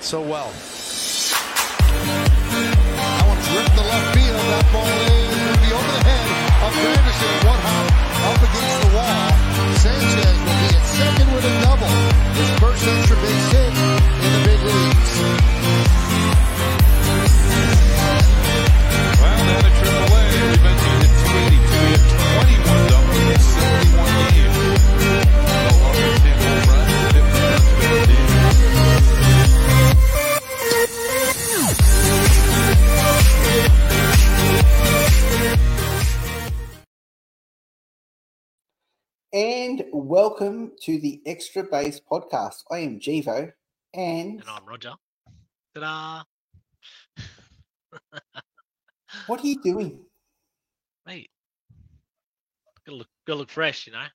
so well. That one's ripped the left field. That ball is going to be over the head of Granderson. One hop up against the wall. Sanchez will be at second with a double. His first extra base hit in the big leagues. Welcome to the Extra Base podcast. I am Jivo, and And I'm Roger. Ta-da! what are you doing? Mate. Gotta look, gotta look fresh, you know?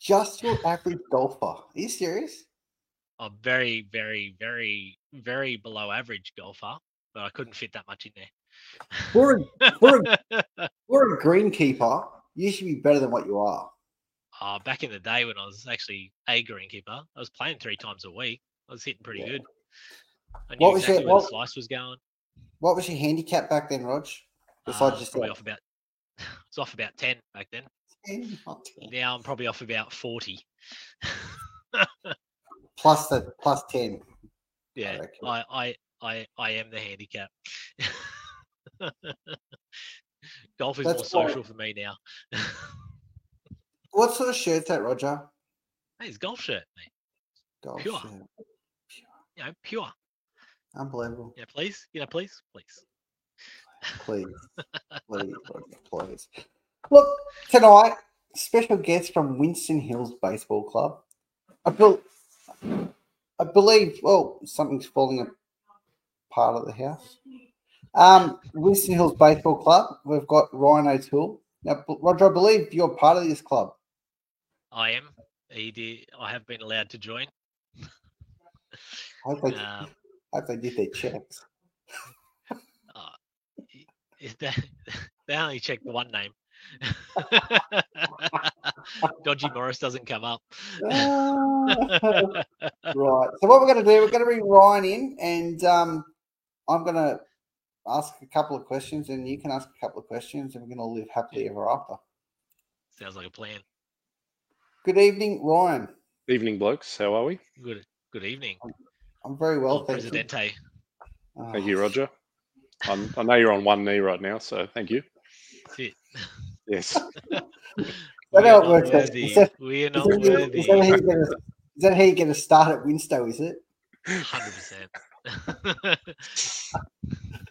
Just your average golfer. Are you serious? I'm very, very, very, very below average golfer, but I couldn't fit that much in there. For a, for a, for a greenkeeper, you should be better than what you are. Uh, back in the day when I was actually a greenkeeper, I was playing three times a week. I was hitting pretty Yeah. good. I knew What was exactly your- where the slice was going. What was your handicap back then, Rog? Uh, Besides I just probably off about, I was off about 10 back then. 10, 10. Now I'm probably off about 40. plus the plus ten. Yeah. I, I, I, I am the handicap. Golf is That's more social for me now. What sort of shirt's that, Roger? hey, it's golf shirt, mate. Golf Pure. shirt. You know, pure. Unbelievable. Yeah, please. Know, please, please. Please, please, Roger, please. Look, tonight, special guest from Winston Hills Baseball Club. I, bel I believe, well, something's falling apart at the house. Um, Winston Hills Baseball Club, we've got Ryan O'Toole. Now, Roger, I believe you're part of this club. I am. Did, I have been allowed to join. I hope they, Um, I hope they did their checks. uh, is that, they only checked one name. Dodgy Morris doesn't come up. Right. So what we're going to do, we're going to bring Ryan in, and um, I'm going to ask a couple of questions, and you can ask a couple of questions, and we're going to live happily ever after. Sounds like a plan. Good evening, Ryan. Evening, blokes. How are we? Good. Good evening, I'm very well, El thank you. Presidente. Ah, Thank you, Roger. I'm, I know you're on one knee right now, so thank you. That's it. Yes. That We how are works? Is that- We are not that, how- worthy. is that how you get a, is that how you get a start at Winstow, is it? Hundred percent.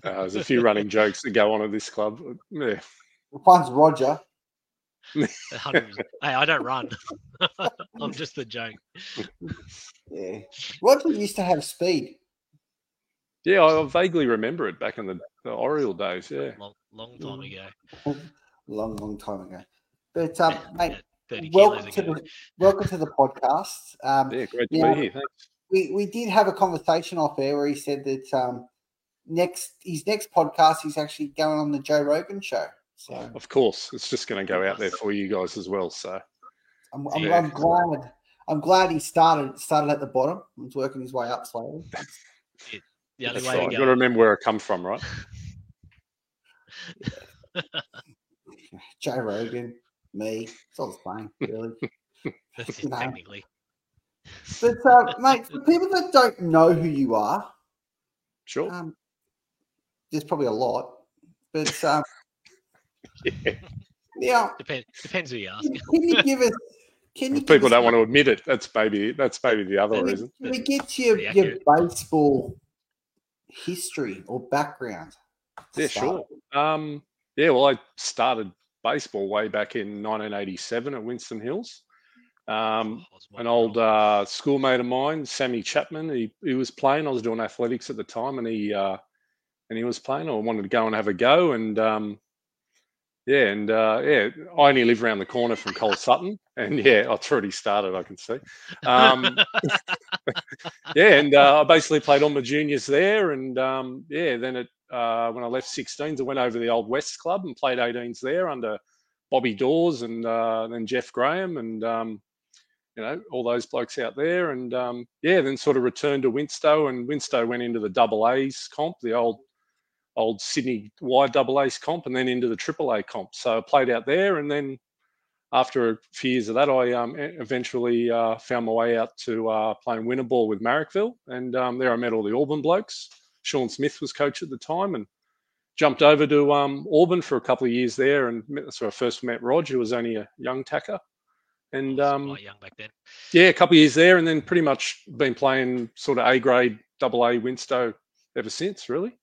Uh, there's a few running jokes that go on at this club. Yeah. One's Roger. Hundred percent. Hey, I don't run. I'm just the joke. Yeah. Roger used to have speed. Yeah, I vaguely remember it back in the, the Oriole days. Yeah. Long, long time Mm. ago. Long, long time ago. But, um, mate, Yeah, Thirty welcome to, the, welcome to the podcast. Um, Yeah, great to Yeah. be here. Thanks. we, we did have a conversation off air where he said that um, next his next podcast he's actually going on the Joe Rogan show. So Of course, it's just going to go out there for you guys as well. So I'm, I'm, Yeah. I'm glad I'm glad he started started at the bottom and working his way up slowly. The only that's way right. to You've got to remember where I come from, right? Joe Rogan, me, it's all the same, really. That's you it, know. technically. But uh, mate, for people that don't know who you are, Sure. um, there's probably a lot. But um, Yeah. yeah, Depends. Depends who you ask. can you give us? Can you People don't want to admit it. That's maybe that's maybe the other Can we, reason. can we get to your, your baseball history or background? Yeah, start sure. Um, yeah, well, I started baseball way back in 1987 at Winston Hills. Um, an old uh, schoolmate of mine, Sammy Chapman, he, he was playing. I was doing athletics at the time, and he uh, and he was playing. I wanted to go and have a go, and um, yeah, and uh, yeah, I only live around the corner from Cole Sutton, and yeah, it's already started. I can see. Um, yeah, and uh, I basically played all my juniors there, and um, yeah, then it uh, when I left 16s, I went over to the old West Club and played 18s there under Bobby Dawes and uh, then Jeff Graham, and um, you know, all those blokes out there. And um, yeah, then sort of returned to Winstow, and Winstow went into the double A's comp, the old old Sydney wide double A's comp, and then into the triple A comp. So I played out there, and then after a few years of that, I um, eventually uh, found my way out to uh, playing winter ball with Marrickville, and um, there I met all the Auburn blokes. Sean Smith was coach at the time, and jumped over to um, Auburn for a couple of years there, and that's where I first met Rog, who was only a young tacker. And um, quite young back then. yeah, a couple of years there, and then pretty much been playing sort of A grade, double A Winstow ever since, really.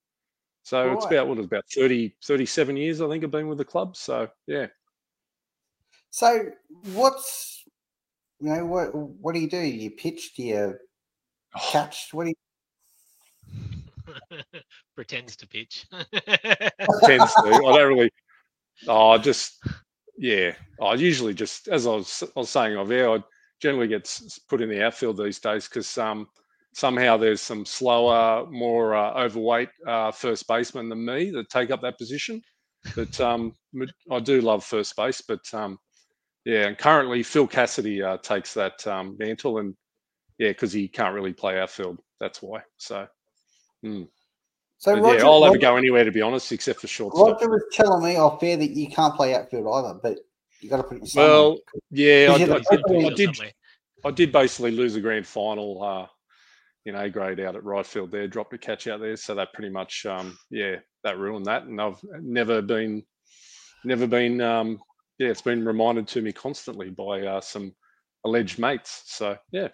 So it's about what about 30, 37 years, I think, I've been with the club. So yeah, So what's you know what what do you do? You pitch? Do you Oh. catch? What do you? Pretends to pitch. tends to. I don't really. Oh, just yeah. I usually just as I was, I was saying off air, I generally get put in the outfield these days because um, somehow there's some slower, more uh, overweight uh, first basemen than me that take up that position. But um, m- I do love first base. But um, yeah, and currently Phil Cassidy uh, takes that um, mantle, and yeah, because he can't really play outfield. That's why. So. mm. So Roger, yeah, I'll never Roger, go anywhere to be honest, except for shortstop. Roger was telling me off air that you can't play outfield either, but you got to put it somewhere. Well, yeah, I, Because you're I did. I did. I did basically lose a grand final uh, in A grade out at right field there, dropped a catch out there. So that pretty much, um, yeah, that ruined that. And I've never been, never been, um, yeah, it's been reminded to me constantly by uh, some alleged mates. So yeah,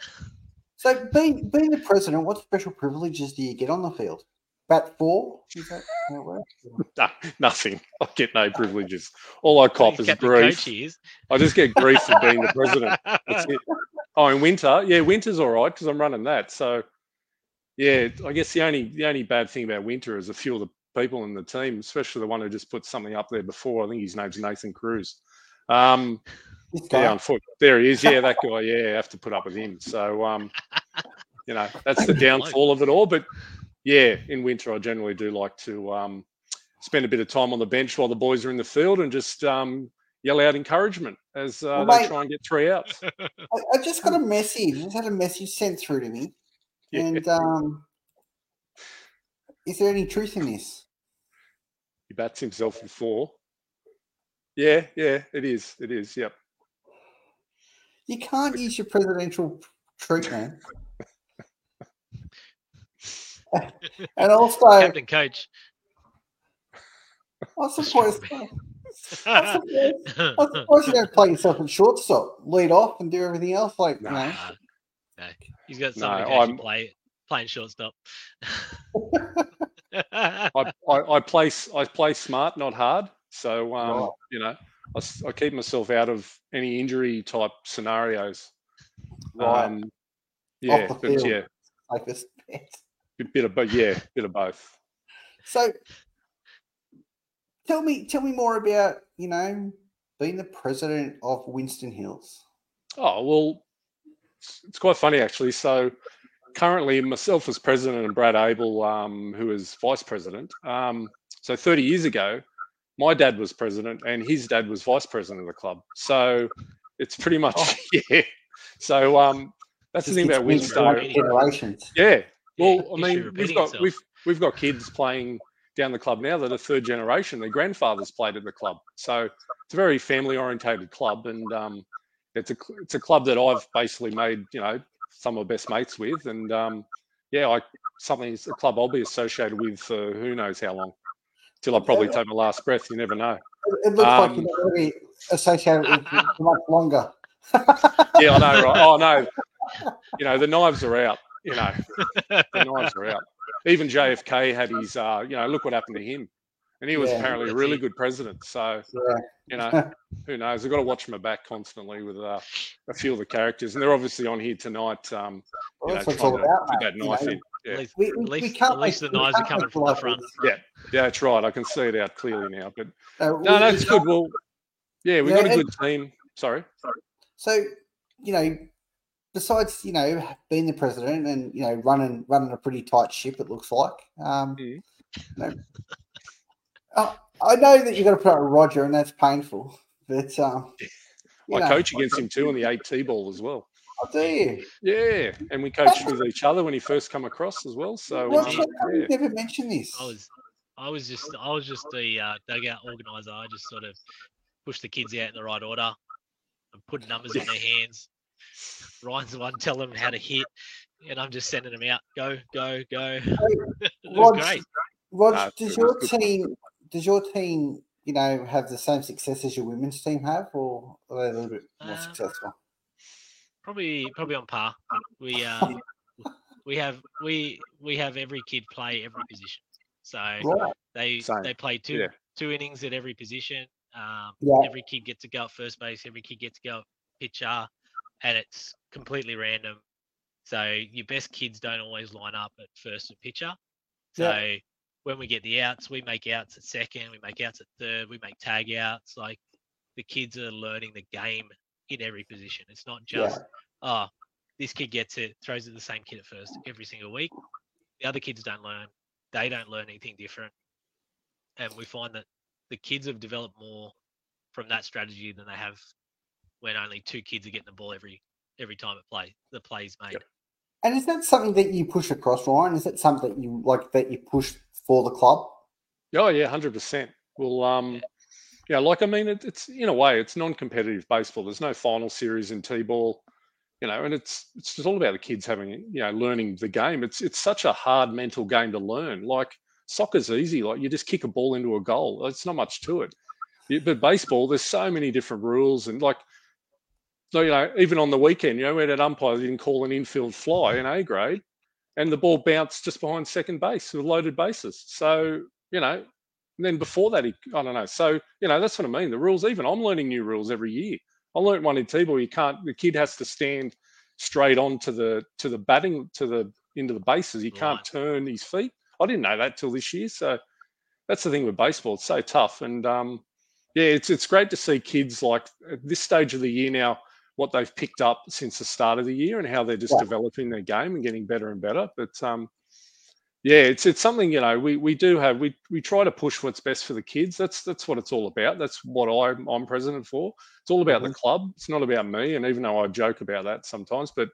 So being being the president, what special privileges do you get on the field? Bat four? Is that how it works? no, nothing. I get no privileges. All I cop He's is captain grief. coach he is. I just get grief for being the president. That's it. Oh, in winter, yeah, winter's all right because I'm running that. So, yeah, I guess the only the only bad thing about winter is a few of the people in the team, especially the one who just put something up there before. I think his name's Nathan Cruz. Um, yeah, on foot. There he is. Yeah, that guy. Yeah, I have to put up with him. So, um, you know, that's the downfall of it all. But yeah, in winter, I generally do like to um, spend a bit of time on the bench while the boys are in the field and just um, yell out encouragement as uh, Well, they mate- try and get three outs. I, I just got a message. I just had a message sent through to me. Yeah. And um, is there any truth in this? He bats himself with four. Yeah, yeah, it is. It is. Yep. You can't use your presidential treatment. and also, I Captain coach. suppose, I suppose, I suppose you don't play yourself at shortstop, lead off, and do everything else. Like, you know, Nah, no. He's got No, someone who I'm- play playing shortstop. I, I, I play s- I play smart, not hard. So um, Right. you know, I keep myself out of any injury type scenarios. right, Um, yeah, the but field. yeah, safest bet. bit, bit of but yeah, bit of both. So, tell me, tell me more about you know being the president of Winston Hills. Oh well, it's, quite funny actually. So currently, myself as president and Brad Abel, um, who is vice president. Um, so 30 years ago, my dad was president and his dad was vice president of the club. So it's pretty much Oh. yeah. So um, that's the thing about gets Winston. mixed Winstow. generations. Yeah. Well, Yeah, I mean, we've got itself. we've we've got kids playing down the club now that are third generation. Their grandfathers played at the club, so it's a very family orientated club, and um, it's a it's a club that I've basically made you know some of my best mates with, and um, yeah, I something a club I'll be associated with for who knows how long, till I probably take my last breath. You never know. It, looks like Um, you're going to be associated with much longer. Yeah, I know, right? Oh no, you know the knives are out. You know the knives are out. Even JFK had his, uh, you know, look what happened to him, and he was Yeah. apparently a really it. good president. So Yeah. you know, who knows? I've got to watch my back constantly with uh, a few of the characters, and they're obviously on here tonight. Um, Well, you know, that's what it's all to about, put that you knife know. in. Yeah. At least, We, at we, least, we can't at least the make- we knives are coming from the front. Yeah, yeah, that's right. I can see it out clearly now. But Uh, no, we- no, it's good. Well, yeah, we've Yeah, got a good team. Sorry. So, you know, besides you know being the president and you know running running a pretty tight ship, it looks like. Um, Mhm. you know, uh, I know that you've got to put up with Roger, and that's painful. But um, I know, coach against him too on the AT ball as well. Oh, do you? Yeah, and we coached with each other when he first come across as well. So Well, um, yeah. you never mentioned this? I was, I was just, I was just the uh, dugout organizer. I just sort of push the kids out in the right order and put numbers in their hands. Ryan's the one telling them how to hit, and I'm just sending them out. Go, go, go. it was Rog, great. Rog, No, does it your was good. team does your team, you know, have the same success as your women's team have, or are they a little bit more Um, successful? Probably, probably on par. We, um, we have, we, we have every kid play every position. So Right. they Same, they play two yeah. two innings at every position. Um, Yeah. Every kid gets to go at first base. Every kid gets to go at pitcher, and it's completely random. So your best kids don't always line up at first and pitcher. So Yeah. When we get the outs, we make outs at second. We make outs at third. We make tag outs. Like the kids are learning the game in every position. It's not just Yeah. oh, this kid gets it, throws it the same kid at first every single week. The other kids don't learn. They don't learn anything different. And we find that the kids have developed more from that strategy than they have when only two kids are getting the ball every every time it play the plays made. Yep. And is that something that you push across, Ryan? Is that something that you like that you push for the club? Oh yeah, hundred percent. Well, um, yeah, like I mean, it, it's in a way, it's non-competitive baseball. There's no final series in t-ball, you know, and it's it's just all about the kids having, you know, learning the game. It's it's such a hard mental game to learn. Like soccer's easy, like you just kick a ball into a goal. It's not much to it. But baseball, there's so many different rules, and like, so you know, even on the weekend, you know, where that umpire didn't call an infield fly in A grade, and the ball bounced just behind second base with loaded bases. So you know, and then before that, he, I don't know. So, you know, that's what I mean. The rules, even I'm learning new rules every year. I learned one in T-ball. You can't, the kid has to stand straight on to the, to the batting, to the, into the bases. He can't Right. turn his feet. I didn't know that till this year. So that's the thing with baseball. It's so tough. And, um, yeah, it's, it's great to see kids like at this stage of the year now, what they've picked up since the start of the year and how they're just Yeah. developing their game and getting better and better. But, um, yeah, it's it's something you know we we do have we we try to push what's best for the kids. That's that's what it's all about. That's what I'm I'm president for. It's all about the club. It's not about me. And even though I joke about that sometimes, but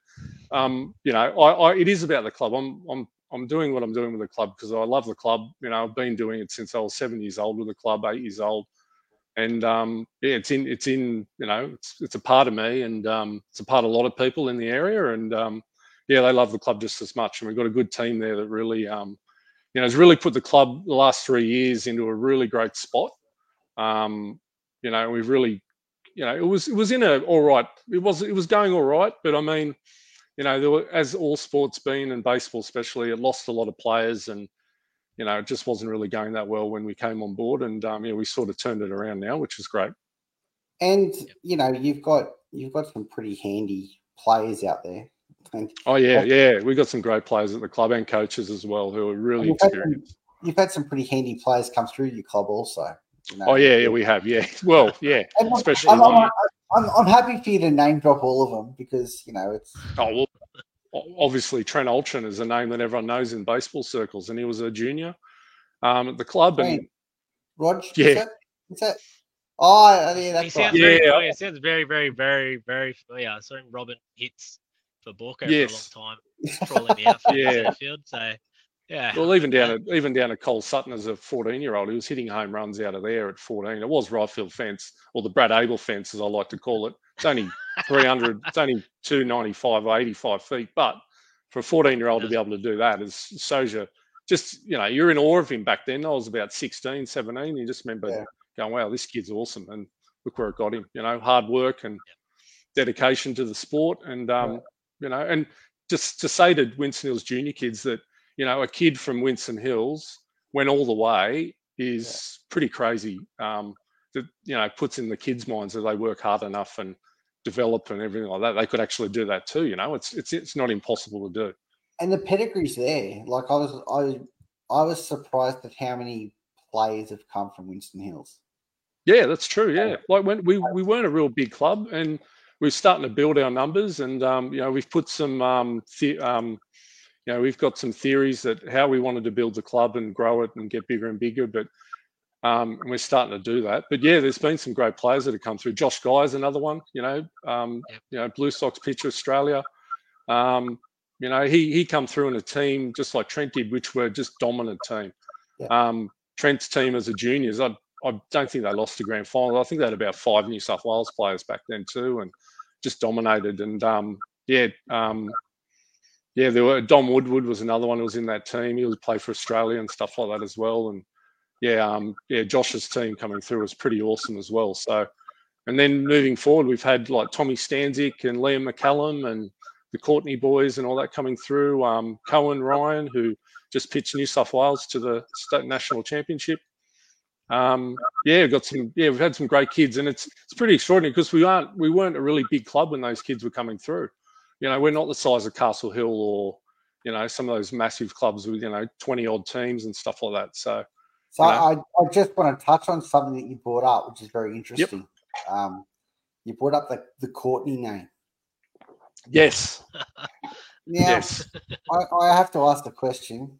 um, you know, I, I it is about the club. I'm I'm I'm doing what I'm doing with the club because I love the club. You know, I've been doing it since I was seven years old with the club, eight years old, and um, yeah, it's in it's in you know it's it's a part of me, and um, it's a part of a lot of people in the area, and um, yeah, they love the club just as much. And we've got a good team there that really, um, you know, has really put the club the last three years into a really great spot. Um, you know, we've really, you know, it was it was in a all right. It was it was going all right, but I mean, you know, there were, as all sports been and baseball especially, it lost a lot of players and. You know, it just wasn't really going that well when we came on board, and um, yeah, we sort of turned it around now, which is great. And you know, you've got you've got some pretty handy players out there. And Oh yeah, yeah, we got some great players at the club and coaches as well who are really you've, had some, experienced. you've had some pretty handy players come through your club also. you know. Oh yeah, yeah, we have. Yeah, well, yeah, especially I'm, I'm. I'm, I'm happy for you to name drop all of them because you know it's Oh well, o- obviously Trent Oeltjen is a name that everyone knows in baseball circles, and he was a junior um, at the club. And Trent. Rog. is Yeah. that- Is that? Oh, yeah, he that's right. sounds very Yeah. familiar. Sounds very, very, very, very familiar. I saw him robbing hits for Baulko Yes. for a long time, trawling the outfield, Yeah. yeah. field. So yeah. well, even down at even down at Cole Sutton as a 14 year old, he was hitting home runs out of there at 14. It was right field fence, or the Brad Abel fence, as I like to call it. It's only 300. it's only 295 or 85 feet, but for a 14 year old to be able to do that is shows you just you know you're in awe of him back then. I was about 16, 17. You just remember Yeah. going, wow, this kid's awesome, and look where it got him. You know, hard work and dedication to the sport, and um, Right. you know, and just to say to Winston Hills junior kids that you know a kid from Winston Hills went all the way is pretty crazy. Um, that you know puts in the kids' minds that they work hard enough and develop and everything like that. They could actually do that too. You know, it's it's it's not impossible to do. and the pedigree's there. Like I was, I, I was surprised at how many players have come from Winston Hills. Yeah, that's true. Yeah, like when we we weren't a real big club, and we're starting to build our numbers, and um, you know we've put some um, the, um, you know we've got some theories that how we wanted to build the club and grow it and get bigger and bigger, but Um, and we're starting to do that. But yeah, there's been some great players that have come through. Josh Guy is another one. You know, um, you know, Blue Sox pitcher Australia. Um, you know, he he come through in a team just like Trent did, which were just dominant team. Yeah. Um, Trent's team as a juniors, I I don't think they lost the grand final. I think they had about five New South Wales players back then too, and just dominated. And um, yeah, um, yeah, there were Dom Woodward was another one who was in that team. He was play for Australia and stuff like that as well. And yeah, um, yeah, Josh's team coming through was pretty awesome as well. So, and then moving forward, we've had like Tommy Stanzik and Liam McCallum and the Courtney boys and all that coming through. Um, Cohen Ryan, who just pitched New South Wales to the state national championship. Um, yeah, we've got some. Yeah, we've had some great kids, and it's it's pretty extraordinary because we aren't we weren't a really big club when those kids were coming through. You know, we're not the size of Castle Hill or you know some of those massive clubs with you know twenty odd teams and stuff like that. So So You I, I just want to touch on something that you brought up, which is very interesting. Um, you brought up the, the Courtney name. yes, Now, yes, I, I have to ask the question.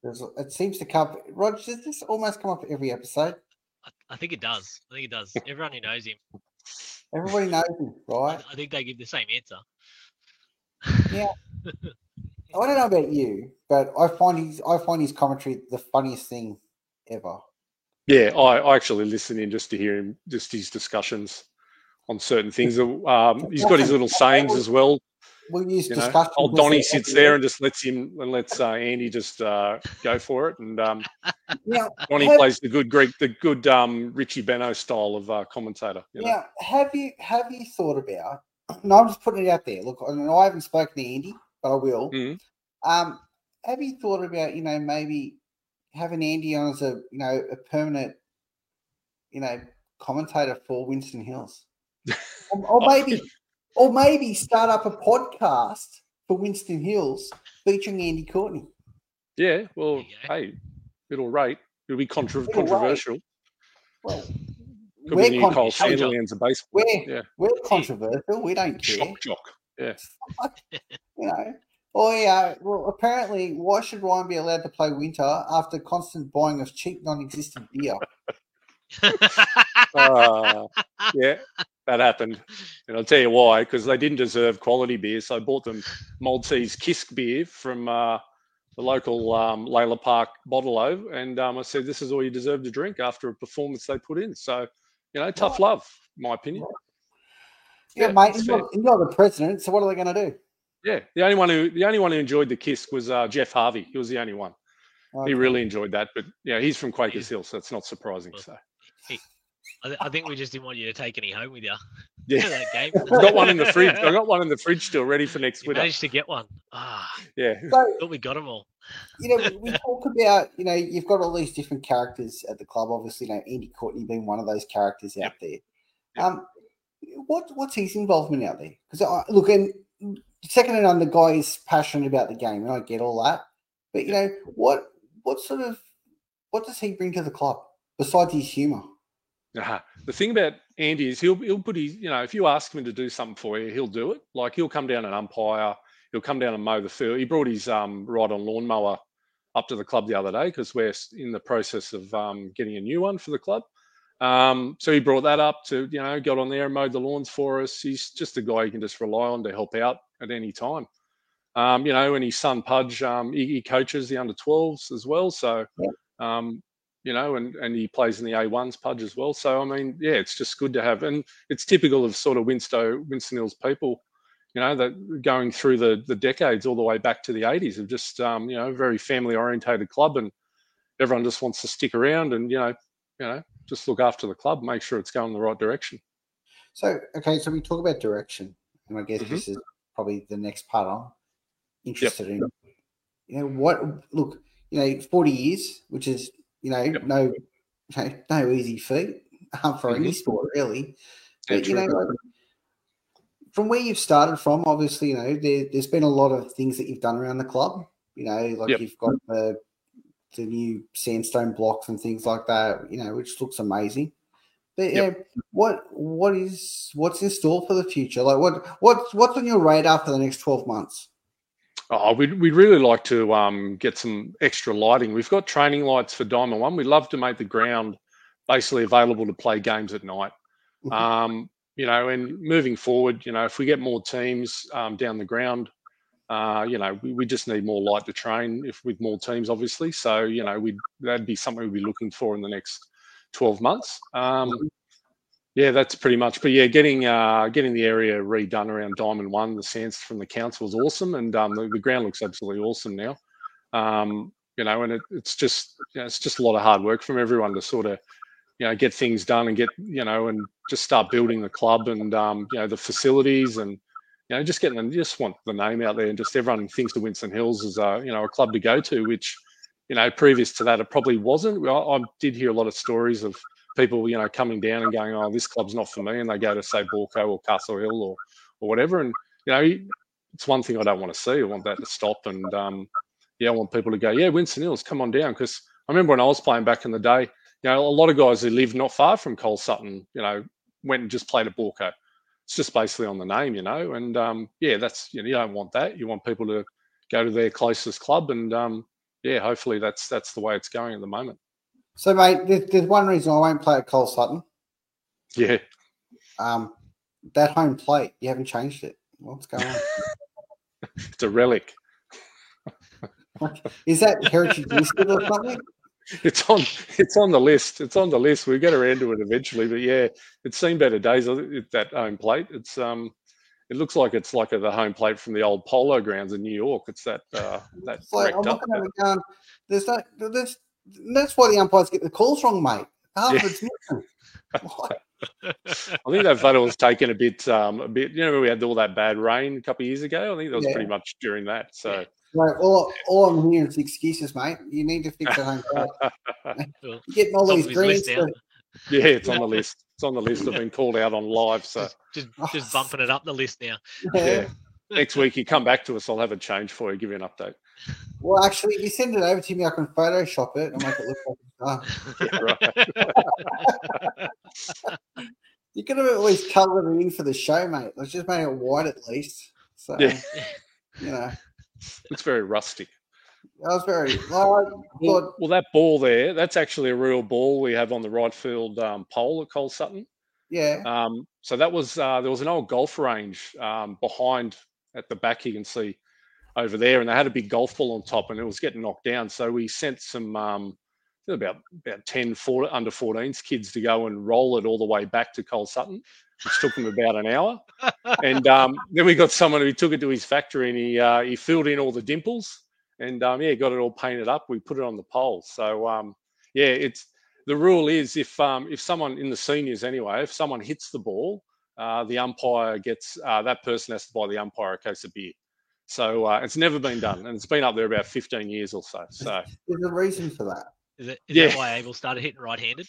There's, it seems to come. Roger, does this almost come up every episode? I, I think it does. I think it does. Everyone who knows him, Everybody knows him, I, right? I think they give the same answer. I don't know about you, but I find his I find his commentary the funniest thing ever. yeah. I, I actually listen in just to hear him, just his discussions on certain things. Um, he's got his little sayings as well. We'll use You know, old Donny sits there and just lets him and lets uh, Andy just uh, go for it. And um, Now, Donny have, plays the good Greek, the good um, Richie Benaud style of uh, commentator. You know? have you have you thought about? No, I'm just putting it out there. Look, I, know I haven't spoken to Andy, but I will. Mhm. Um, have you thought about you know maybe having Andy on as a you know a permanent you know commentator for Winston Hills, or, or maybe or maybe start up a podcast for Winston Hills featuring Andy Courtney. Yeah, well, There hey, it'll rate. It'll be contra- It'll rate. controversial. Well, Could we're be new Cole controversial. A baseball. We're Yeah, we're controversial. We don't care. shock jock. Yeah, you know. Oh yeah. Well, apparently, why should Ryan be allowed to play winter after constant buying of cheap, non-existent beer? uh, yeah, that happened, and I'll tell you why. Because they didn't deserve quality beer, so I bought them Maltese Cisk beer from uh, the local um, Lalor Park bottle and um, I said, "This is all you deserve to drink after a performance they put in." So, you know, tough Right. love, my opinion. Yeah, Yeah, mate. it's You're, you're the president, so what are they going to do? Yeah, the only one who the only one who enjoyed the kiss was uh, Jeff Harvey. He was the only one. Okay. He really enjoyed that, but yeah, he's from Quakers Hill, so it's not surprising. So I, th- I think we just didn't want you to take any home with you. yeah, that game. I've got one in the fridge. I got one in the fridge still ready for next You winter. managed to get one. Ah, Yeah, So thought we got them all. you know, we, we talk about you know you've got all these different characters at the club. Obviously, you know Andy Courtney being one of those characters out there. Yep. Um, what what's his involvement out there? Because look and second and none, the guy is passionate about the game, and I get all that. But you know what what sort of what does he bring to the club besides his humour? Uh-huh. The thing about Andy is he'll he'll put his you know if you ask him to do something for you, he'll do it. Like he'll come down and umpire. He'll come down and mow the field. He brought his um ride on lawnmower up to the club the other day because we're in the process of um, getting a new one for the club. Um, so he brought that up to you know got on there and mowed the lawns for us. He's just a guy you can just rely on to help out at any time. Um, you know, and his son Pudge, um, he, he coaches the under 12s as well. So, um, you know, and and he plays in the A1s Pudge as well. So I mean, yeah, it's just good to have, and it's typical of sort of Winstow, Winston Hills people, you know, that going through the the decades all the way back to the 80s of just um, you know very family orientated club, and everyone just wants to stick around and you know, you know, just look after the club, make sure it's going the right direction. So okay, so we talk about direction, and I guess Mhm. this is probably the next part I'm interested in. You know what? Look, you know, forty years, which is you know Yep. no, know, no easy feat for any Mhm. sport really. But you know, like, from where you've started from, obviously, you know, there, there's been a lot of things that you've done around the club. You know, like Yep. you've got the the new sandstone blocks and things like that. You know, which looks amazing. But Yep. yeah, what what is what's in store for the future? Like what what's what's on your radar for the next twelve months? Oh, we'd, we'd really like to um, get some extra lighting. We've got training lights for Diamond One. We'd love to make the ground basically available to play games at night. Mhm. Um, you know, and moving forward, you know, if we get more teams um, down the ground, uh, you know, we, we just need more light to train if with more teams, obviously. So, you know, we that'd be something we'd be looking for in the next 12 months. Um, yeah, that's pretty much. But yeah, getting uh, getting the area redone around Diamond One, the sands from the council is awesome, and um, the, the ground looks absolutely awesome now. Um, you know, and it, it's just you know, it's just a lot of hard work from everyone to sort of you know get things done and get you know and just start building the club and um, you know the facilities and you know just getting them just want the name out there and just everyone thinks the Winston Hills is a you know a club to go to, which you know previous to that it probably wasn't. I, I did hear a lot of stories of people you know coming down and going, oh, this club's not for me, and they go to say Baulko or Castle Hill or or whatever, and you know it's one thing I don't want to see. I want that to stop, and um, yeah, I want people to go, yeah, Winston Hills, come on down, because I remember when I was playing back in the day, you know, a lot of guys who lived not far from Cole Sutton, you know, went and just played at Baulko. It's just basically on the name, you know, and um, yeah, that's you know, you don't want that. You want people to go to their closest club, and um, yeah, hopefully that's that's the way it's going at the moment. So, mate, there's, there's one reason I won't play at Cole Sutton. Yeah, Um, that home plate, you haven't changed it. What's going on? it's a relic. Is that heritage listed or something? It's on. It's on the list. It's on the list. We get around to it eventually. But yeah, it's seen better days. I That home plate. It's um. It looks like it's like a, the home plate from the old polo grounds in New York. It's that uh, that It's like I'm wrecked up. looking at it going, there's no, there's, that's why the umpires get the calls wrong, mate. Half Yeah. it's I think that photo was taken a bit, um, a bit. You know, we had all that bad rain a couple of years ago. I think that was Yeah. pretty much during that. So Right, all, all I'm hearing is excuses, mate. You need to fix that home plate. Well, You're getting all these his greens. list now. for- yeah, it's on the list. It's on the list. I've been called out on live. So Just, just, just bumping it up the list now. yeah, next week you come back to us. I'll have a change for you. Give you an update. Well, actually, if you send it over to me, I can Photoshop it and make it look like. Yeah, right. You could have at least coloured it in for the show, mate. Let's just make it white at least. So, Yeah. you know, It's very rusty. I was very. I Well, well, that ball there, that's actually a real ball we have on the right field um, pole at Cole Sutton. yeah, Um, so that was uh, there was an old golf range um, behind at the back. You can see over there, and they had a big golf ball on top, and it was getting knocked down. So we sent some um, about about 10 four, under 14s kids to go and roll it all the way back to Cole Sutton, which took them about an hour. And um, then we got someone who took it to his factory, and he uh, he filled in all the dimples, and um, yeah, got it all painted up. We put it on the pole. So um, yeah, it's the rule is if um, if someone in the seniors anyway, if someone hits the ball, uh, the umpire gets uh, that person has to buy the umpire a case of beer. So uh, it's never been done, and it's been up there about 15 years or so. So there's a reason for that. Is, it, is Yeah. that why Abel started hitting right-handed?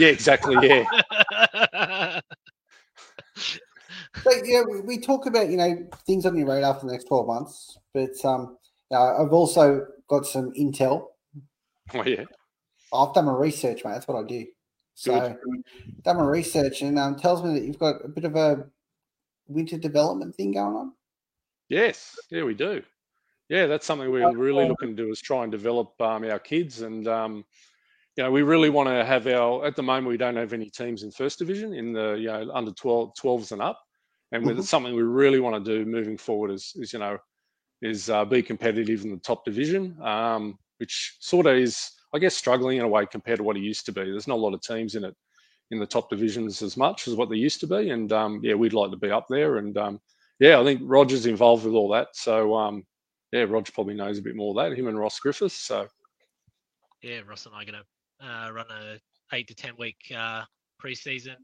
yeah, exactly. Yeah, But yeah, we, we talk about you know things on your radar for the next twelve months, but um, uh, I've also got some intel. oh, yeah. I've done my research, mate. That's what I do. So, done my research, and um, tells me that you've got a bit of a winter development thing going on. Yes, yeah, we do. Yeah, that's something we're really looking to do is try and develop um, our kids, and um, you know, we really want to have our. At the moment, we don't have any teams in first division in the you know under 12, 12s and up, and with Mhm. something we really want to do moving forward is, is you know, is uh, be competitive in the top division, um, which sort of is, I guess, struggling in a way compared to what it used to be. There's not a lot of teams in it in the top divisions as much as what they used to be, and um, yeah, we'd like to be up there, and um, yeah, I think Roger's involved with all that. So um, yeah, Roger probably knows a bit more of that. Him and Ross Griffiths. So yeah, Ross and I are going to uh, run a eight to ten week uh, preseason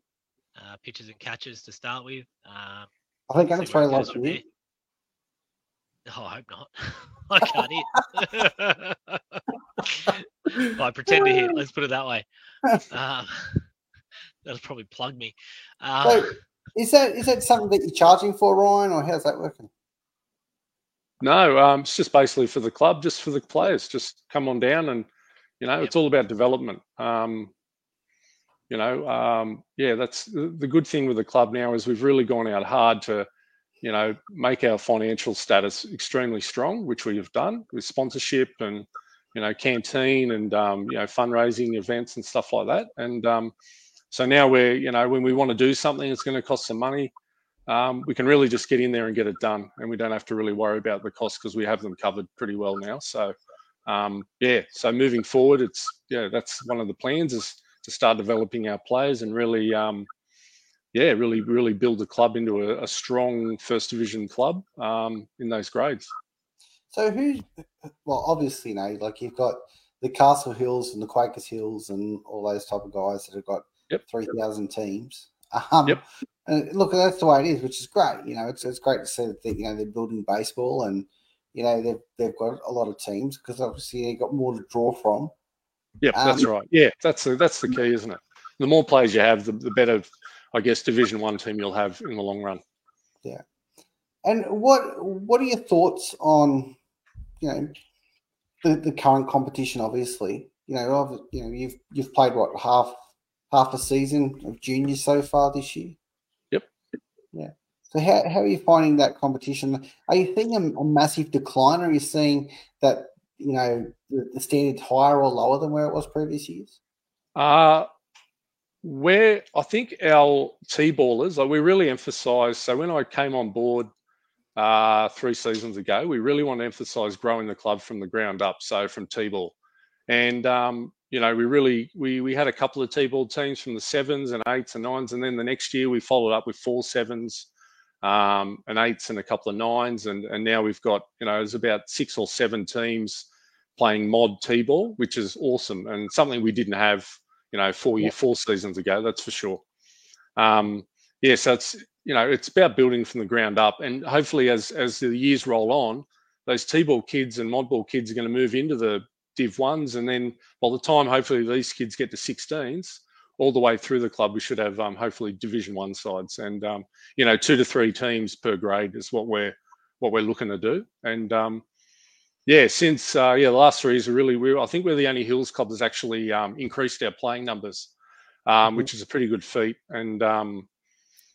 uh, pitches and catches to start with. Um, I think I'm see going where to throw it goes like from there. Oh, I hope not. I can't hit. I pretend to hit. Let's put it that way. Um, that'll probably plug me. Uh, So, is that is that something that you're charging for, Ryan, or how's that working? no, um, it's just basically for the club, just for the players. Just come on down, and you know, Yep. it's all about development. Um, you know, um, yeah, that's the, the good thing with the club now is we've really gone out hard to you know, make our financial status extremely strong, which we have done with sponsorship and you know canteen and um, you know fundraising events and stuff like that. And um, so now we're you know when we want to do something, it's going to cost some money. Um, we can really just get in there and get it done, and we don't have to really worry about the costs because we have them covered pretty well now. So um, yeah, so moving forward, it's yeah that's one of the plans is to start developing our players and really um, yeah, really, really build the club into a, a strong first division club um, in those grades. So who? Well, obviously, you know, like you've got the Castle Hills and the Quakers Hills and all those type of guys that have got Yep. three thousand teams. Um, Yep. Look, that's the way it is, which is great. You know, it's it's great to see that they, you know they're building baseball and you know they've they've got a lot of teams because obviously they've got more to draw from. Yep, that's Um, right. Yeah, that's the, that's the key, isn't it? The more players you have, the, the better, I guess, Division One team you'll have in the long run. Yeah. And what what are your thoughts on you know the, the current competition? Obviously, you know, you know you've you've played what half half a season of juniors so far this year. Yep. Yeah. So how, how are you finding that competition? Are you seeing a, a massive decline? Or are you seeing that you know the, the standard higher or lower than where it was previous years? Uh, where I think our T-ballers, like we really emphasise. So when I came on board uh, three seasons ago, we really want to emphasise growing the club from the ground up. So from T-ball, and um, you know we really we we had a couple of T-ball teams from the sevens and eights and nines, and then the next year we followed up with four sevens, um, and eights and a couple of nines, and and now we've got you know there's about six or seven teams playing mod T-ball, which is awesome and something we didn't have you know, four year, four seasons ago. That's for sure. Um, yeah, so it's you know, it's about building from the ground up, and hopefully, as as the years roll on, those T-ball kids and mod ball kids are going to move into the Div ones, and then by the time hopefully these kids get to 16s, all the way through the club, we should have um, hopefully Division One sides, and um, you know, two to three teams per grade is what we're what we're looking to do, and um, yeah, since uh, yeah, the last three years are really we I think we're the only Hills club that's actually um, increased our playing numbers, um, Mhm. which is a pretty good feat. And um,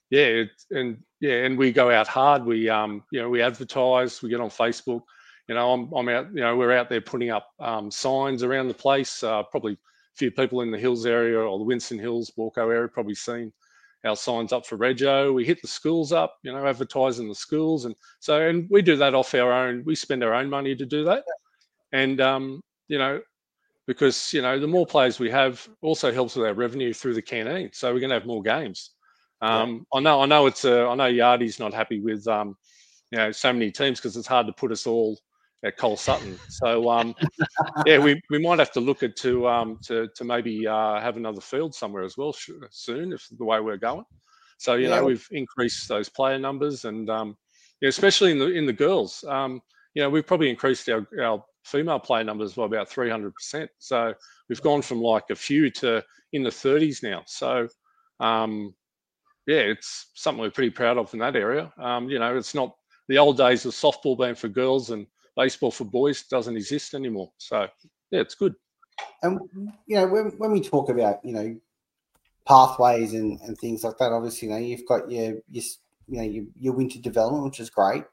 yeah, it, and yeah, and we go out hard. We um, you know we advertise. We get on Facebook. You know, I'm I'm out. You know, we're out there putting up um, signs around the place. Uh, probably a few people in the Hills area or the Winston Hills, Walco area, probably seen our signs up for Rego. We hit the schools up. You know, advertising the schools and so, and we do that off our own. We spend our own money to do that, and um, you know, because you know, the more players we have, also helps with our revenue through the canteen. So we're going to have more games. Um, I know, I know, it's a, I know Yardy's not happy with um, you know, so many teams because it's hard to put us all at Cole Sutton. So um, yeah, we, we might have to look at to um, to to maybe uh, have another field somewhere as well sh- soon if the way we're going. So you Yeah. know we've increased those player numbers and um, yeah, especially in the in the girls. Um, you know we've probably increased our, our female player numbers by about three hundred percent. So we've gone from like a few to in the 30s now. So um, yeah, it's something we're pretty proud of in that area. Um, you know, it's not the old days of softball being for girls and baseball for boys doesn't exist anymore. So yeah, it's good. And you know, when, when we talk about you know pathways and, and things like that, obviously, you know, you've got your your you know your, your winter development, which is great.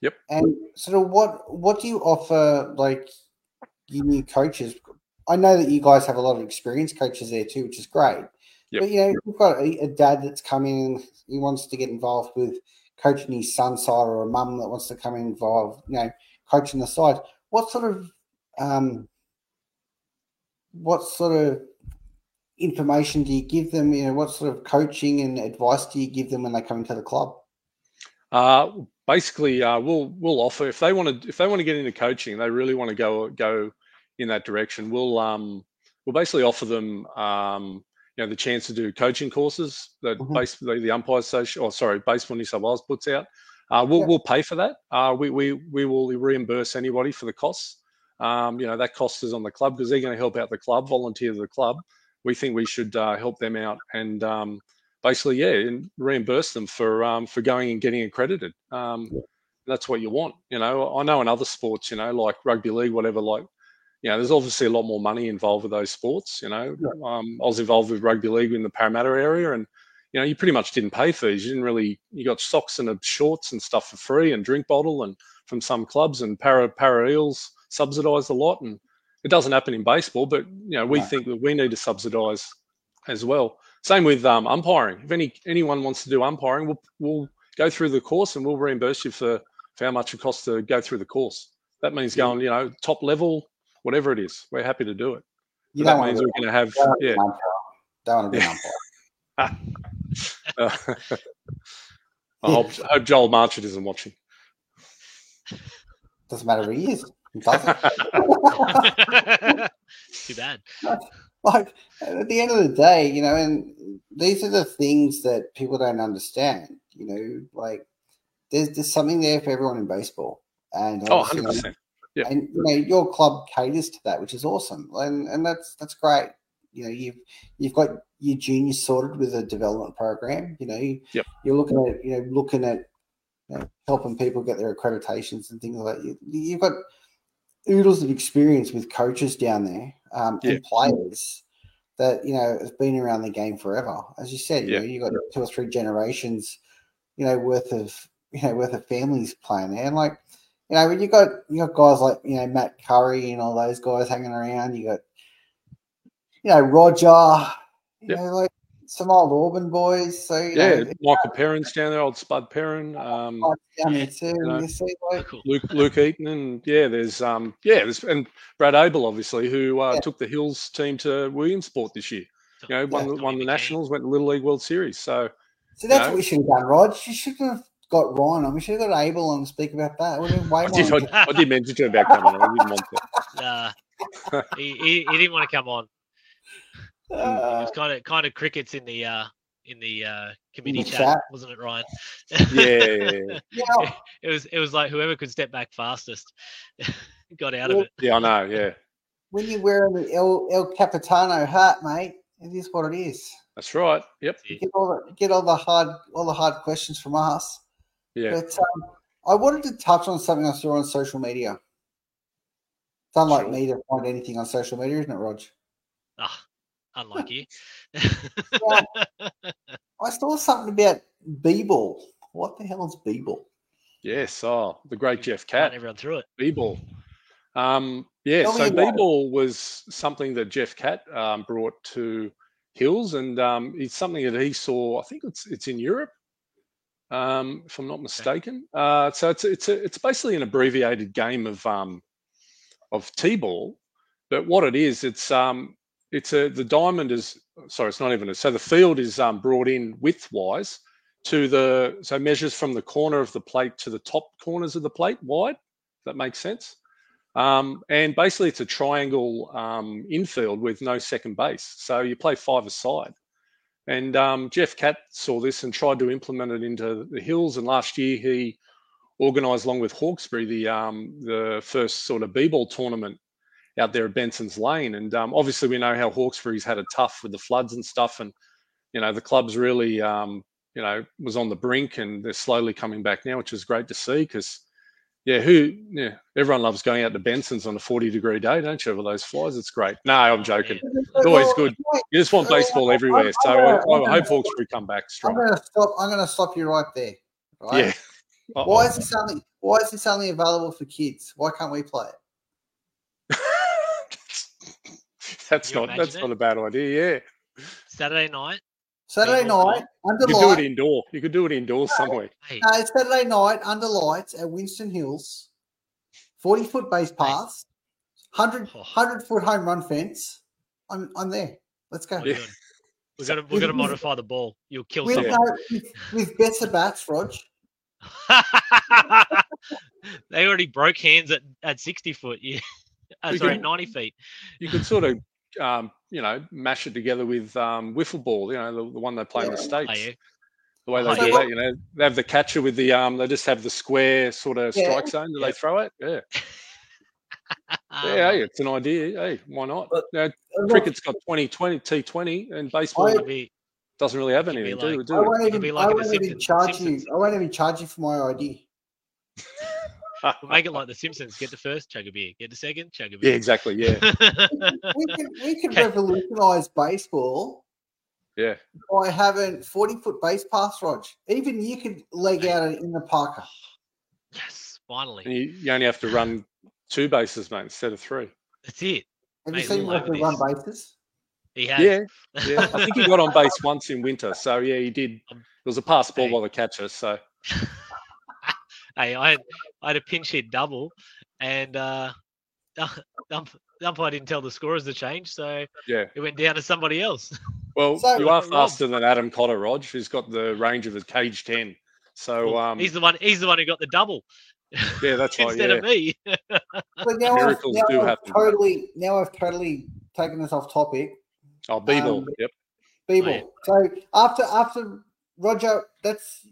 Yep. And sort of what what do you offer like your new coaches? I know that you guys have a lot of experienced coaches there too, which is great. Yep. But you know, you've got a, a dad that's coming and he wants to get involved with coaching his son's side, or a mum that wants to come involved, you know, coaching the side. What sort of um, what sort of information do you give them? You know, what sort of coaching and advice do you give them when they come into the club? Uh, basically, uh, we'll we'll offer if they want to if they want to get into coaching, they really want to go go in that direction. We'll um we'll basically offer them um you know the chance to do coaching courses that Mhm. basically the umpire association or sorry baseball New South Wales puts out. Uh, we'll Yeah. we'll pay for that. Uh, we we we will reimburse anybody for the costs. Um, you know that cost is on the club because they're going to help out the club, volunteer to the club. We think we should uh, help them out and um, basically, yeah, and reimburse them for um, for going and getting accredited. Um, that's what you want, you know. I know in other sports, you know, like rugby league, whatever, like, you know, there's obviously a lot more money involved with those sports. You know, um, I was involved with rugby league in the Parramatta area, and you know, you pretty much didn't pay fees. You didn't really. You got socks and shorts and stuff for free, and drink bottle, and from some clubs, and para para eels subsidised a lot, and it doesn't happen in baseball. But you know, we think that we need to subsidise as well. Same with um, umpiring. If any anyone wants to do umpiring, we'll we'll go through the course and we'll reimburse you for, for how much it costs to go through the course. That means going, you know, top level, whatever it is. We're happy to do it. You But that means we're going to have, yeah. Don't want to be an umpire. Uh, I hope, I hope Joel Marchant isn't watching. Doesn't matter who he is. He doesn't. Too bad. like at the end of the day, you know, and these are the things that people don't understand. You know, like there's there's something there for everyone in baseball, and Oh, 100%. Yeah. and you know your club caters to that, which is awesome, and and that's that's great. You know, you've you've got your juniors sorted with a development program. You know, you, Yep. you're looking at you know looking at you know, helping people get their accreditations and things like that. You, you've got oodles of experience with coaches down there um, Yeah. and players that you know have been around the game forever. As you said, you Yeah. know, you got two or three generations, you know, worth of you know worth of families playing there, and like you know, when you got you got guys like you know Matt Curry and all those guys hanging around. You got you know Roger, you Yep. know, like some old Auburn boys. So you Yeah, know, Michael Perrin's down there, old Spud Perrin, um, down there too. know, you see, like, Cool. Luke Luke Eaton, and yeah, there's um yeah, there's and Brad Abel obviously who uh, Yeah. took the Hills team to Williamsport this year. You know, won, Yeah. the won the Nationals, went to Little League World Series. So so that's know? what we should have done, Rod. You should have got Ryan on. We should have got Abel on to speak about that. It would have been way I did, I, I did mention to him about coming on. I didn't want to. Uh, he, he, he didn't want to come on. It Uh, was kind of kind of crickets in the uh, in the uh, committee the chat, chat. wasn't it, Ryan? Yeah, yeah, it was it was like whoever could step back fastest got out of it. yeah, I know. Yeah, when you're wearing the El, El Capitano hat, mate, it is what it is. that's right. Yep. Get all the get all the hard all the hard questions from us. Yeah. But um, I wanted to touch on something I saw on social media. It's unlike Sure. me to find anything on social media, isn't it, Rog? Ah, unlike you. I saw something about B-ball. What the hell is B-ball? Yes. Oh, the great Jeff Run Cat. everyone through it. B-ball. Um, yeah, Tell so about. B-ball was something that Jeff Cat um, brought to Hills, and um, it's something that he saw. I think it's it's in Europe, um, if I'm not mistaken. Uh, so it's it's a, it's basically an abbreviated game of um, of T-ball, but what it is, it's um, it's a the diamond is sorry, it's not even a, so the field is um, brought in width-wise to the so measures from the corner of the plate to the top corners of the plate wide. That makes sense. Um, and basically, it's a triangle um, infield with no second base. So you play five aside. And um, Jeff Catt saw this and tried to implement it into the Hills. And last year, he organised, along with Hawkesbury, the um, the first sort of b-ball tournament out there at Benson's Lane. And um, obviously, we know how Hawkesbury's had a tough with the floods and stuff. And you know, the club's really um, you know was on the brink, and they're slowly coming back now, which is great to see because yeah, who? Yeah, everyone loves going out to Benson's on a forty-degree day, don't you? Over those flies, it's great. No, I'm joking. It's always good. You just want baseball everywhere, so I, I hope Hawkesbury come back I'm strong. going to stop. I'm going to stop you right there. Right? Yeah. Uh-oh. Why is this only Why is this only available for kids? Why can't we play it? that's Can you not that's imagine not a bad idea. Yeah, Saturday night. Saturday B-ball night under you could do it lights. indoor. You could do it indoors somewhere. Hey, No, Saturday night under lights at Winston Hills. Forty foot base paths, 100, Oh. 100 foot home run fence. I'm I'm there. Let's go. what are? We're gonna we're gonna modify the ball. You'll kill With, someone. no, with, with better bats, Rog. they already broke hands at, at 60 foot. Yeah. Uh, sorry, can- 90 feet. You could sort of um, you know mash it together with um, wiffle ball. You know the, the one they play in the states. Oh, yeah. The way Oh, they do yeah. that, you know, they have the catcher with the um, they just have the square sort of Yeah. strike zone that Yeah. they throw it. Yeah, yeah, hey, it's an idea. Hey, why not? But- You know, look, cricket's got 20 20 T20 and baseball I- doesn't really have anything, like- do, I do it? won't even, be I like in won't even Simpsons- charge Simpsons. you. I won't even charge you for my ID. we'll make it like the Simpsons. Get the first, chug a beer. Get the second, chug a beer. Yeah, exactly. Yeah, We can we can Okay. revolutionise baseball Yeah. by having 40 foot base pass, Rog. Even you could leg out in the Parker. Yes, finally. You, you only have to run two bases, mate, instead of three. That's it. Have Mate, you seen all what run bases? He has. Yeah, yeah. I think he got on base once in winter. So yeah, he did. It Um, was a pass ball hey. by the catcher. So hey, I had I had a pinch hit double, and uh, ump, the umpire didn't tell the scorers to change, so yeah. it went down to somebody else. Well, So- you are Rob- faster than Adam Cotter, Rog, who's got the range of a cage ten. So Well, um, he's the one. He's the one who got the double yeah, that's right. instead Yeah, of me. But now, I've, Miracles now do I've happen. totally now I've totally taken this off topic. oh, B-ball. um, yep. People. yeah. So after after Roger, that's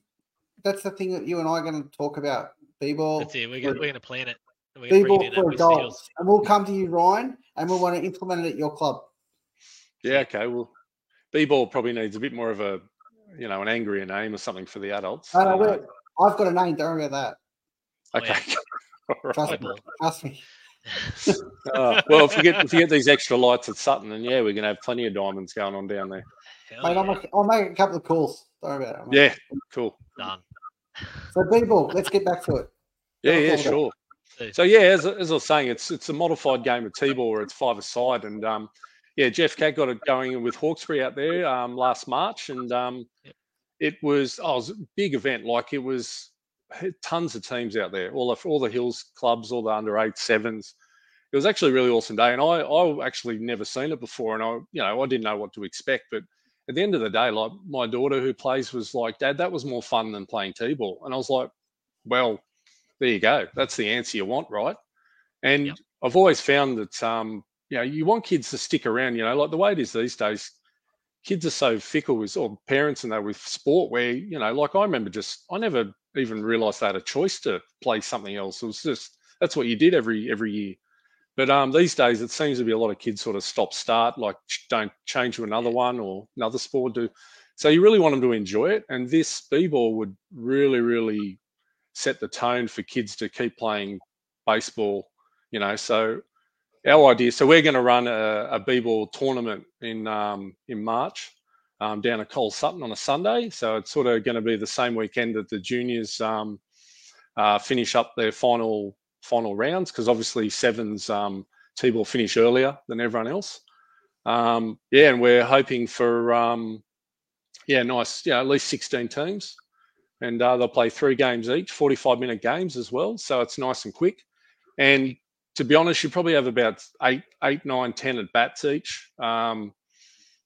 that's the thing that you and I are going to talk about. B-ball. That's it. We're gonna, we're gonna plan it. We're gonna bring B-ball it in for at West Hills. adults, and we'll come to you, Ryan, and we'll want to implement it at your club. Yeah. Okay. Well, B-ball probably needs a bit more of a, you know, an angrier name or something for the adults. No, no, Uh, I've got a name. Don't worry about that. okay. All Trust right. me. Trust me. Uh, well, if we get if we get these extra lights at Sutton, then yeah, we're gonna have plenty of diamonds going on down there. Hell Mate, I'll, make, I'll make a couple of calls. Don't worry about it. Yeah. Cool. Done. So B-ball, let's get back to it. Yeah, yeah, for it. sure. So- So yeah, as, as I was saying, it's it's a modified game of T-ball where it's five aside, and um, yeah, Jeff Cat got it going with Hawkesbury out there um, last March, and um, Yep. it was oh, it was a big event. Like it was tons of teams out there, all the all the Hills clubs, all the under eight sevens. It was actually a really awesome day, and I I actually never seen it before, and I you know I didn't know what to expect, but at the end of the day, like my daughter who plays was like, Dad, that was more fun than playing T-ball, and I was like, well, there you go. That's the answer you want, right? And Yep. I've always found that um, you know, you want kids to stick around, you know, like the way it is these days, kids are so fickle with or parents and that with sport where, you know, like I remember just I never even realized they had a choice to play something else. It was just that's what you did every every year. But um, these days, it seems to be a lot of kids sort of stop start, like don't change to another one or another sport. Do so you really want them to enjoy it, and this b-ball would really, really set the tone for kids to keep playing baseball. You know, so our idea. So we're going to run a, a b-ball tournament in um, in March um, down at Cole Sutton on a Sunday. So it's sort of going to be the same weekend that the juniors um, uh, finish up their final final rounds because obviously sevens um, T-ball finish earlier than everyone else. Um, yeah, and we're hoping for um, yeah, nice, yeah, at least sixteen teams, and uh, they'll play three games each, forty-five minute games as well. So it's nice and quick. And to be honest, you probably have about eight, eight, nine, ten at bats each. Um,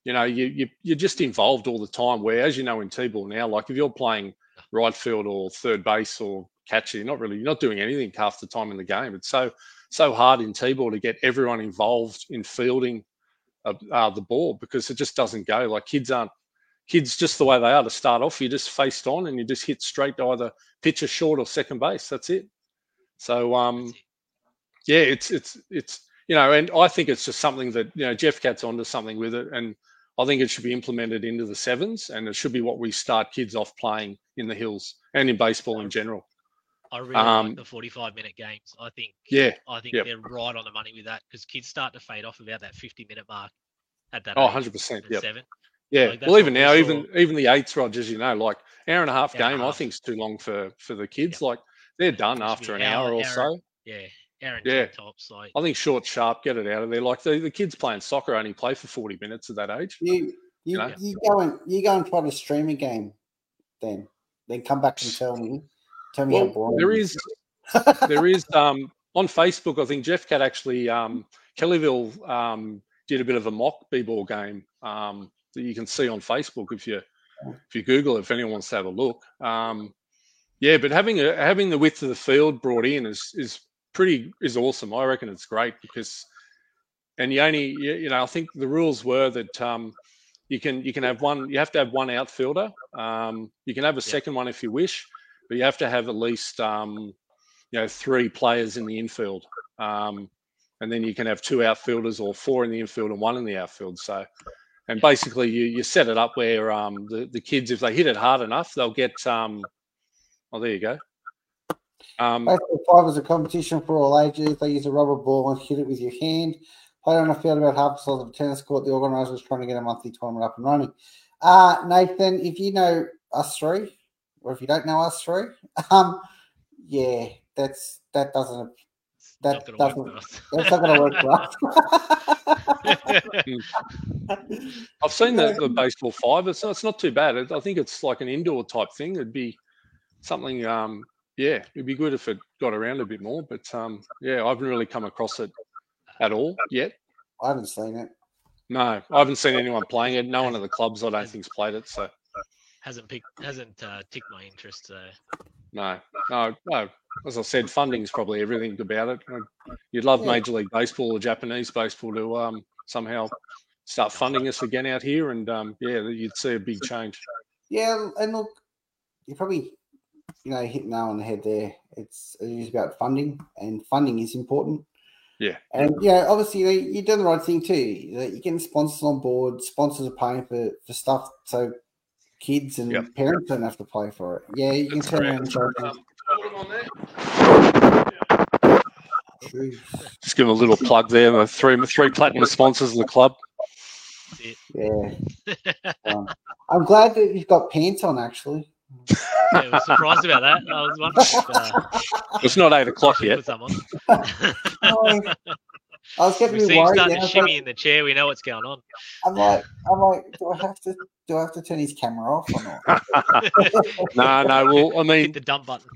you know, you, you you're just involved all the time. Where, as you know, in T-ball now, like if you're playing right field or third base or catcher, you're not really you're not doing anything half the time in the game. It's so so hard in T-ball to get everyone involved in fielding uh, uh, the ball because it just doesn't go. Like kids aren't kids just the way they are to start off. You're just faced on and you just hit straight to either pitcher short or second base. That's it. So um, yeah, it's it's it's you know, and I think it's just something that you know Jeff Cat's onto something with it, and I think it should be implemented into the sevens, and it should be what we start kids off playing in the hills and in baseball in general. I really Um, like the 45 minute games. I think Yeah, I think Yep. they're right on the money with that because kids start to fade off about that 50 minute mark at that oh, 100 percent. at Yep. seven. Yeah. Like, well, even now, saw. even even the eights, Rogers, you know, like hour and a half Hour and a game, I half. think is too long for for the kids. Like they're done after an hour- hour or hour- so. Yeah, Aaron Yeah. tops like I think short, sharp, get it out of there. Like the, the kids playing soccer only play for 40 minutes at that age. You you, know? you go and you go and try to stream a game, then then come back and tell me tell me how Well, boring. there is there is um on Facebook. I think Jeff Cat actually um Kellyville um did a bit of a mock b-ball game um that you can see on Facebook if you if you Google it. If anyone wants to have a look, um yeah. But having a having the width of the field brought in is is pretty is awesome. I reckon it's great because and you only you, you know I think the rules were that um you can you can have one you have to have one outfielder um you can have a second one if you wish but you have to have at least um you know three players in the infield um and then you can have two outfielders or four in the infield and one in the outfield so and basically you you set it up where um the, the kids if they hit it hard enough they'll get um oh there you go um Baseball five is a competition for all ages. They use a rubber ball and hit it with your hand. Played on a field about half the size of a tennis court. The organizer was trying to get a monthly tournament up and running. Uh, Nathan, if you know us three, or if you don't know us three, um, yeah, that's that doesn't That not gonna work doesn't- for that's not going to work for us. I've seen the, the baseball five. It's not, it's not too bad. It, I think it's like an indoor type thing. It'd be something. Um, yeah, it'd be good if it got around a bit more. But um, yeah, I haven't really come across it at all yet. I haven't seen it. No, I haven't seen anyone playing it. No one at the clubs I don't think's played it. So hasn't picked hasn't uh, ticked my interest. So no, no, no. As I said, funding's probably everything about it. You'd love Yeah. Major League Baseball or Japanese baseball to um, somehow start funding us again out here, and um, yeah, you'd see a big change. Yeah, and look, you probably, you know, hit nail on the head there. It's it is about funding, and funding is important. Yeah. And yeah, obviously you know, you're doing the right thing too. You're getting sponsors on board. Sponsors are paying for, for stuff so kids and Yep. parents don't have to pay for it. Yeah, you can That's turn around and charge them. Put 'em on there. Jeez. Just give them a little plug there. The three three platinum sponsors of the club. Yeah, um, I'm glad that you've got pants on. Actually, yeah, I was surprised about that. I was wondering if uh, It's not eight o'clock yet. put. Oh, I was getting we a see worried. starting Now. to shimmy like- in the chair. We know what's going on. I'm like, I'm like, do I have to, do I have to turn his camera off or not? No, no. Well, I mean, Hit the dump button.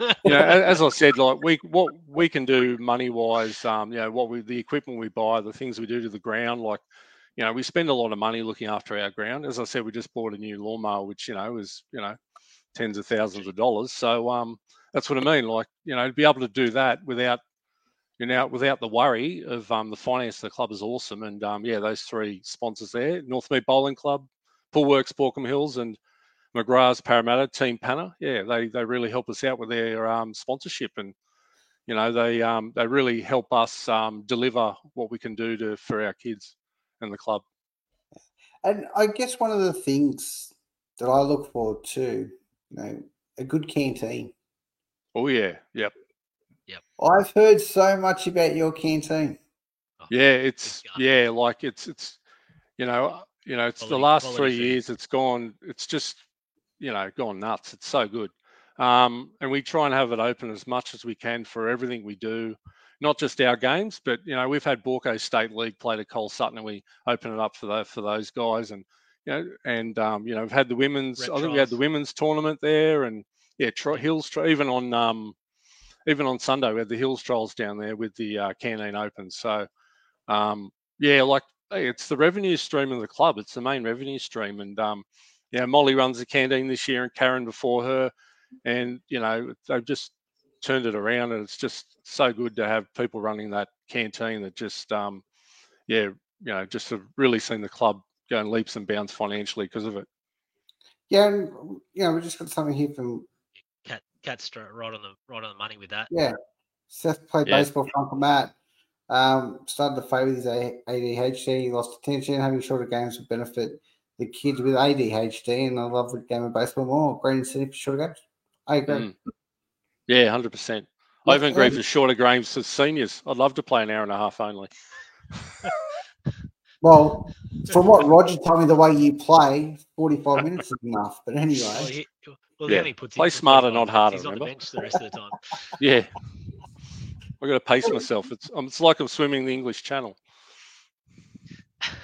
you know, as I said, like we what we can do money wise, um, you know, what we the equipment we buy, the things we do to the ground, like you know, we spend a lot of money looking after our ground. As I said, we just bought a new lawnmower, which you know is you know tens of thousands of dollars. So um, that's what I mean. Like you know, to be able to do that without you know without the worry of um, the finance of the club is awesome. And um, yeah, those three sponsors there: Northmead Bowling Club, Pool Works, Baulkham Hills, and McGrath's Parramatta Team Panna. Yeah, they they really help us out with their um, sponsorship, and you know they um, they really help us um, deliver what we can do to for our kids and the club. And I guess one of the things that I look for too, you know, a good canteen. Oh yeah, yep, I've heard so much about your canteen. Oh, yeah. It's yeah, like it's it's you know you know it's the last three food. years. It's gone. It's just you know gone nuts. It's so good. Um, and we try and have it open as much as we can for everything we do, not just our games, but you know we've had Baulko State League play at Cole Sutton, and we open it up for the, for those guys, and you know, and um, you know we've had the women's. Rep I think we had the women's tournament there, and yeah, tri- Hills tri- even on um, even on Sunday we had the Hills trials down there with the uh, Canteen Open. So um, yeah, like it's the revenue stream of the club. It's the main revenue stream, and um, yeah, Molly runs the canteen this year, and Karen before her, and you know they've just turned it around, and it's just so good to have people running that canteen that just um, yeah, you know, just have really seen the club go leaps and bounds financially because of it. Yeah, and you know, we just got something here from cat's right on the right on the money with that. yeah. Seth played Yeah. baseball for Uncle Matt. Um, started to fade with his ADHD. He lost attention. Having shorter games would benefit the kids with ADHD, and I love the game of baseball more. Great incentive for shorter games. I agree. Mm. Yeah, hundred percent. Yeah, I even agree for shorter games for seniors. I'd love to play an hour and a half only. Well, from what Roger told me, the way you play, forty-five minutes is enough. But Well, anyway, he, well, Yeah. he puts Play smarter, not harder, He's on the bench the rest of the time. Yeah, I got to pace myself. It's um, it's like I'm swimming the English Channel.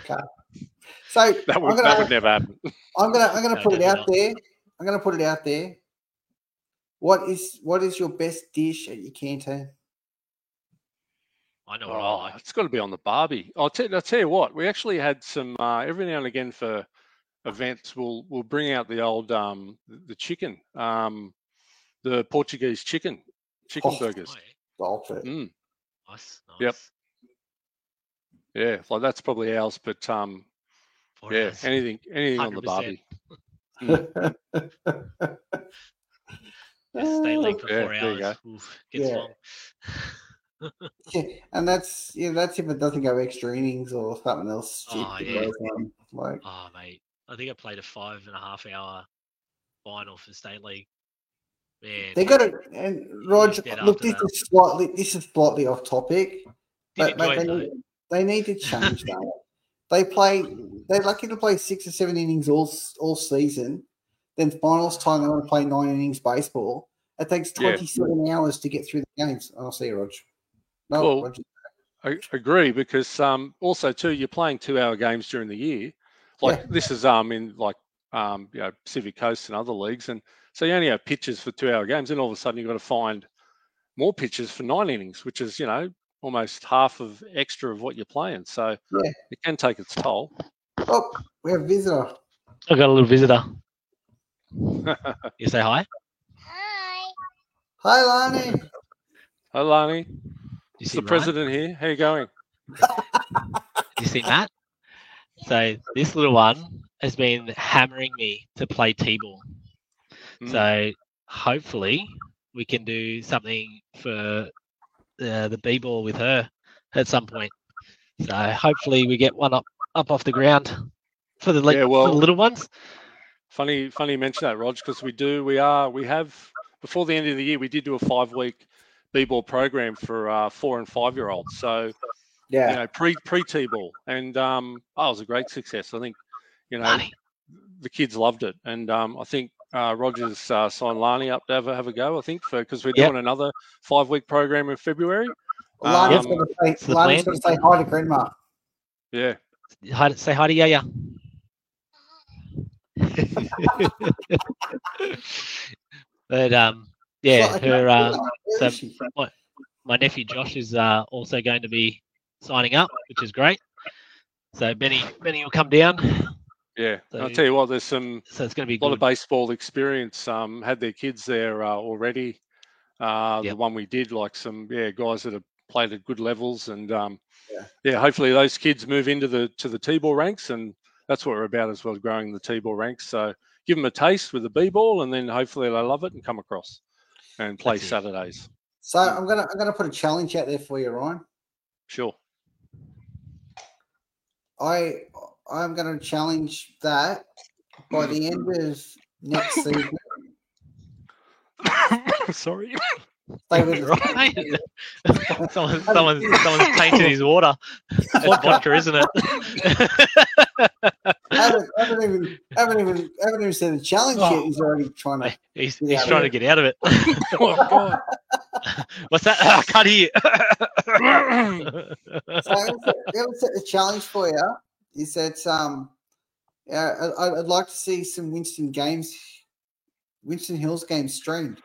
so That would gonna, that would never happen. I'm gonna, I'm gonna No, put it out not. there. I'm gonna put it out there. What is, what is your best dish at your canteen? I know what I Oh, like. it's got to be on the Barbie. I'll tell, I'll tell you what. We actually had some uh, every now and again for events. We'll we'll bring out the old um the chicken, um the Portuguese chicken, chicken Oh, burgers. Oh, yeah. It. Mm, Nice, nice. Yep. yeah, like that's probably ours. But um Four yeah, hours. anything anything on the 100%. Barbie. Yeah, Stay late for Yeah, four hours. Oof, gets Yeah. long. Yeah, and that's yeah, that's if it doesn't go extra innings or something else. Oh, stupid yeah. Like, Oh, mate. I think I played a five and a half hour final for State League. Man, they got it. And Roger, look, this that. is slightly this is slightly off topic, did but mate, they, need, they need to change that. They play. They're lucky to play six or seven innings all all season. Then finals time, they want to play nine innings baseball. It takes Yeah. 27 hours to get through the games. I'll see you, Rog. No, Well, Roger. I agree because um, also too you're playing two hour games during the year. Like Yeah. this is um in like um you know Pacific Coast and other leagues, and so you only have pitches for two hour games, and all of a sudden you've got to find more pitches for nine innings, which is you know almost half of extra of what you're playing. So Yeah. it can take its toll. Oh, we have a visitor. I got a little visitor. You say hi? Hi, Hi, Lani. Hi, Lani. You It's see the Ryan? president here. How you going? You see Matt? So this little one has been hammering me to play T-ball. Mm. So hopefully we can do something for uh, the B-ball with her at some point. So hopefully we get one up up off the ground for the, Yeah, for the little ones. Funny, funny you mention that, Rog, because we do, we are, we have before the end of the year, we did do a five week B ball program for uh, four and five year olds. So Yeah. you know, pre pre T ball, and um, oh, it was a great success. I think you know Money. the kids loved it, and um, I think uh, Rogers uh, signed Lani up to have a, have a go. I think for because we're Yep. doing another five week program in February. Lani's Um, going to say, Lani's going to say hi to Grandma. Yeah, Hi, say hi to Yaya. but um, yeah, Well, her uh, so- is she? my nephew Josh is uh, also going to be signing up, which is great. So Benny, Benny will come down. yeah. And I'll tell you what, there's some So it's going to be a lot good. of baseball experience. Um, had their kids there uh, already. Uh, The one we did, like some yeah guys that have played at good levels, and um, Yeah. yeah, hopefully those kids move into the to the t-ball ranks, and that's what we're about as well, growing the t-ball ranks. So give them a taste with the b-ball, and then hopefully they love it and come across and play That's it. Saturdays. So I'm gonna I'm gonna put a challenge out there for you, Ryan. Sure. I I'm gonna challenge that by the end of next season. Sorry. Stay with us. right. someone, someone's, someone's tainted his water. That's vodka, isn't it? I haven't, I haven't even haven't even haven't even said a challenge yet. He's already trying to. he's he's trying to get out of it. oh God. What's that? I can't hear. So I'm gonna set- I'm gonna set the challenge for you. Is that um, yeah, I, I'd like to see some Winston games, Winston Hills games streamed.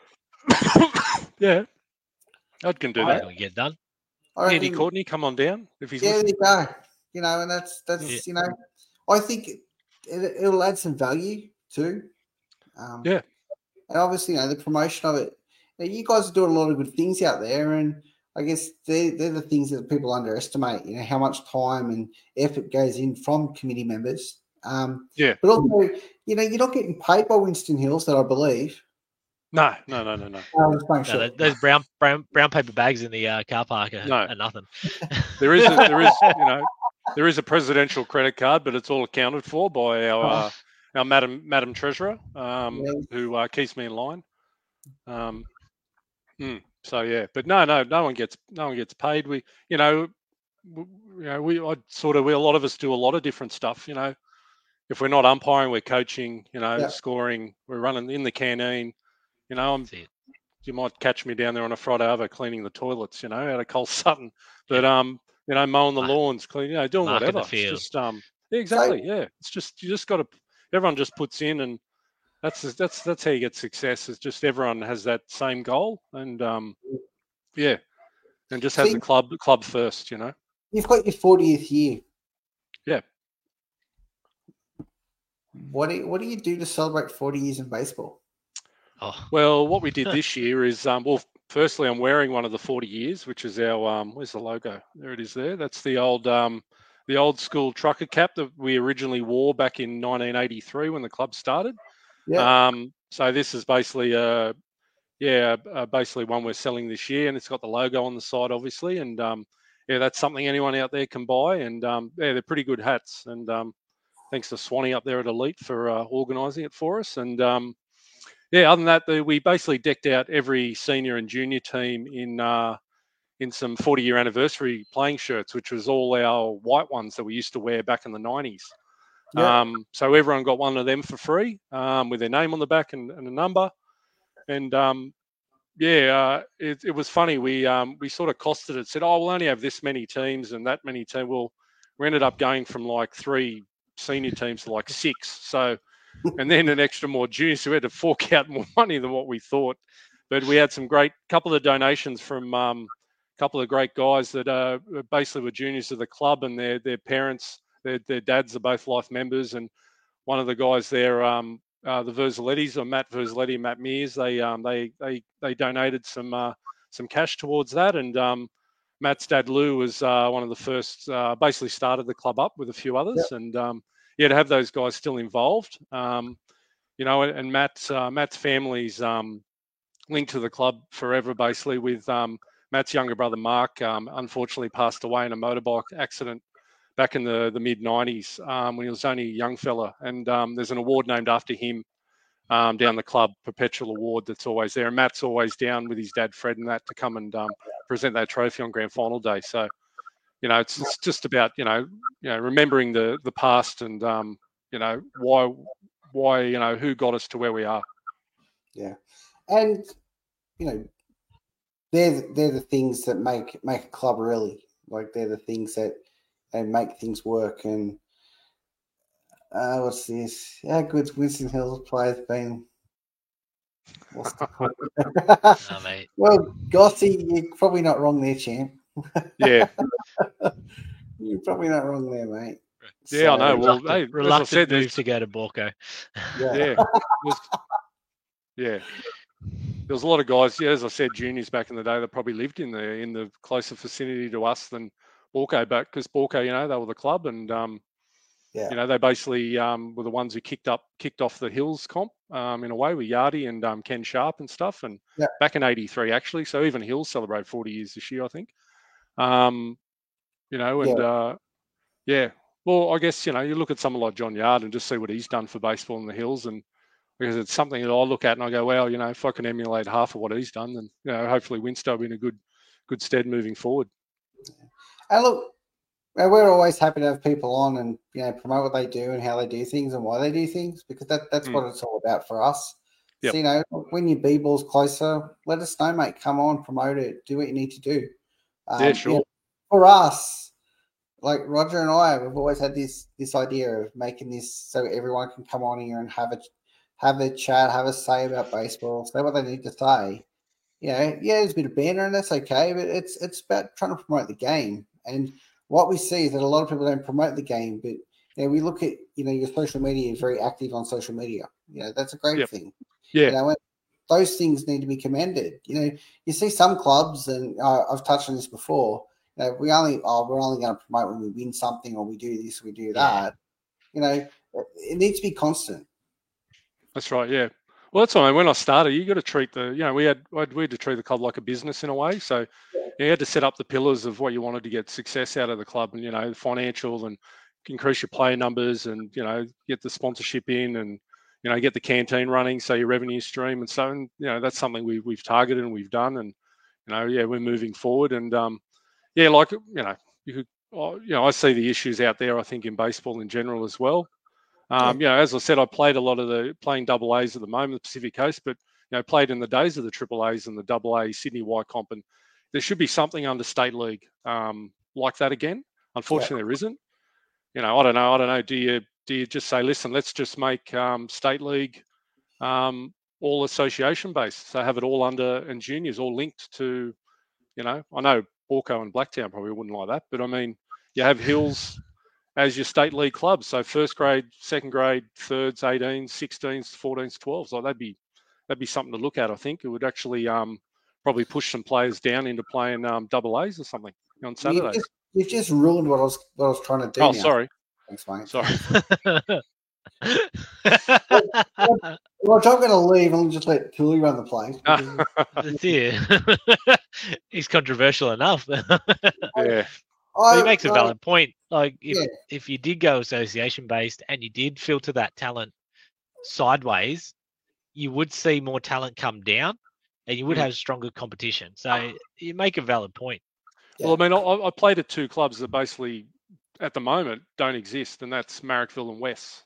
yeah. I can do Not that. gonna get done. I Andy Courtney, come on down if he's Yeah, there you go. You know, and that's that's Yeah. you know, I think it, it, it'll add some value too. Um, Yeah. and obviously, you know, the promotion of it. You, know, you guys are doing a lot of good things out there, and I guess they're, they're the things that people underestimate. You know, how much time and effort goes in from committee members. Um, Yeah. But also, you know, you're not getting paid by Winston Hills, that I believe. No, no, no, no, no. Just make No, sure. those brown brown brown paper bags in the uh, car park are, No. are nothing. There is, a, there is, you know, there is a presidential credit card, but it's all accounted for by our uh, our madam madam treasurer, um, Yeah. who uh, keeps me in line. Um, hmm, so yeah, but no, no, no one gets no one gets paid. We, you know, w- you know, we I sort of we a lot of us do a lot of different stuff. You know, if we're not umpiring, we're coaching. You know, Yeah. scoring. We're running in the canteen. You know, I'm you might catch me down there on a Friday over cleaning the toilets, you know, out of Cole Sutton. But um, you know, mowing the lawns, clean, you know, doing marking the whatever. field. It's just um, yeah, exactly, yeah. It's just you just got to. Everyone just puts in, and that's that's that's how you get success. It's just everyone has that same goal, and um, yeah, and just has See- the club club first, you know. You've got your 40th year. Yeah. What do you, what do you do to celebrate 40 years in baseball? Oh, Well, what we did this year is, um, well, firstly, I'm wearing one of the 40 years, which is our, um, where's the logo? There it is. There, that's the old, um, the old school trucker cap that we originally wore back in 1983 when the club started. Yeah. Um, so this is basically, a yeah, uh, basically one we're selling this year, and it's got the logo on the side, obviously, and um, yeah, that's something anyone out there can buy, and um, yeah, they're pretty good hats, and um, thanks to Swanee up there at Elite for uh, organising it for us, and um, yeah, other than that, the, we basically decked out every senior and junior team in uh, in some 40 year anniversary playing shirts, which was all our white ones that we used to wear back in the 90s. Yeah. Um, so everyone got one of them for free um, with their name on the back and, and a number. And um, yeah, uh, it, it was funny. We um, we sort of costed it. Said, "Oh, we'll only have this many teams and that many teams." Well, we ended up going from like three senior teams to like six. So, and then an extra more juniors. So we had to fork out more money than what we thought. But we had some great couple of donations from um, a couple of great guys that uh, basically were juniors of the club, and their their parents, their their dads are both life members, and one of the guys there, um, uh, the Versalettis, or Matt Versaletti and Matt Mears, they um, they they they donated some uh, some cash towards that, and um, Matt's dad Lou was uh, one of the first, uh, basically started the club up with a few others, and um, yeah, to have those guys still involved, um, you know, and, and Matt uh, Matt's family's um, linked to the club forever, basically with um, Matt's younger brother Mark, um, unfortunately passed away in a motorbike accident back in the, the mid 90s um, when he was only a young fella. And um, there's an award named after him down the club, perpetual award that's always there. And Matt's always down with his dad Fred and that to come and present that trophy on grand final day. So, you know, it's, it's just about you know, you know, remembering the the past and um, you know why why you know who got us to where we are. Yeah, and you know they're the- they're the things that make make a club really. Like they're the things that and make things work. And uh what's this? How good's winston hill's players been? What's the point? Oh, mate. well gossy you're probably not wrong there champ Yeah, you're probably not wrong there mate yeah, I know. Well, Reluctant, hey, as I reluctant said, move to go to Baulko. yeah. yeah, it was- yeah. There was a lot of guys, yeah, as I said, juniors back in the day that probably lived in the in the closer vicinity to us than Baulko, but because Baulko, you know, they were the club, and um, Yeah. you know, they basically um, were the ones who kicked up, kicked off the Hills comp um, in a way with Yardy and um, Ken Sharp and stuff, and Yeah. back in '83 actually. So even Hills celebrated 40 years this year, I think. Um, you know, and Yeah. uh, yeah. Well, I guess you know you look at someone like John Yard and just see what he's done for baseball in the Hills, and because it's something that I look at and I go, well, you know, if I can emulate half of what he's done, then you know, hopefully Winstow will be in a good good stead moving forward. And look, uh, we're always happy to have people on and you know promote what they do and how they do things and why they do things because that that's Mm. what it's all about for us. Yep. So, you know, when your B ball's closer, let us know, mate. Come on, promote it, do what you need to do. Um, Yeah, you sure. know, for us, like Roger and I, we've always had this this idea of making this so everyone can come on here and have a have a chat, have a say about baseball, say what they need to say. You know, yeah, there's a bit of banter and that's okay, but it's it's about trying to promote the game. And what we see is that a lot of people don't promote the game, but you know, we look at you know your social media is very active on social media. You know, that's a great Yep. thing. Yeah, You know, those things need to be commended. You know, you see some clubs, and uh, I've touched on this before. You know, we only oh, we're only going to promote when we win something, or we do this, we do that. You know, it needs to be constant. that's right. Yeah. Well, that's why when I started, you got to treat the, you know, we had we had to treat the club like a business in a way. So you had to set up the pillars of what you wanted to get success out of the club, and you know, financial and increase your player numbers, and you know, get the sponsorship in, and you know, get the canteen running, so your revenue stream, and so and, you know, that's something we we've targeted and we've done, and you know, yeah, we're moving forward, and um, yeah, like you know, you could, oh, you know, I see the issues out there. I think in baseball in general as well. Um, you know, as I said, I played a lot of the playing double A's at the moment, the Pacific Coast, but you know, played in the days of the triple A's and the double A Sydney Y comp, and there should be something under state league um, like that again. Unfortunately, there isn't. You know, I don't know. I don't know. Do you do you just say, listen, let's just make um, state league um, all association based, so have it all under and juniors all linked to, you know, I know Baulko and Blacktown probably wouldn't like that, but I mean, you have Hills as your state league clubs. So first grade, second grade, thirds, 18s, 16s, 14s, 12s. Like that'd be that'd be something to look at. I think it would actually um, probably push some players down into playing um, double A's or something on You've Saturdays. just, you've just ruined what I was what I was trying to do. Oh, now. sorry, Thanks, mate. sorry. Roger, I'm going to leave and just let Tilly run the place. because That's. He's controversial enough. yeah, But he makes a I- valid point. Like if Yeah. if you did go association based and you did filter that talent sideways, you would see more talent come down and you would Mm. have stronger competition. So you make a valid point. Well, I mean, I, I played at two clubs that basically, at the moment, don't exist, and that's Marrickville and West.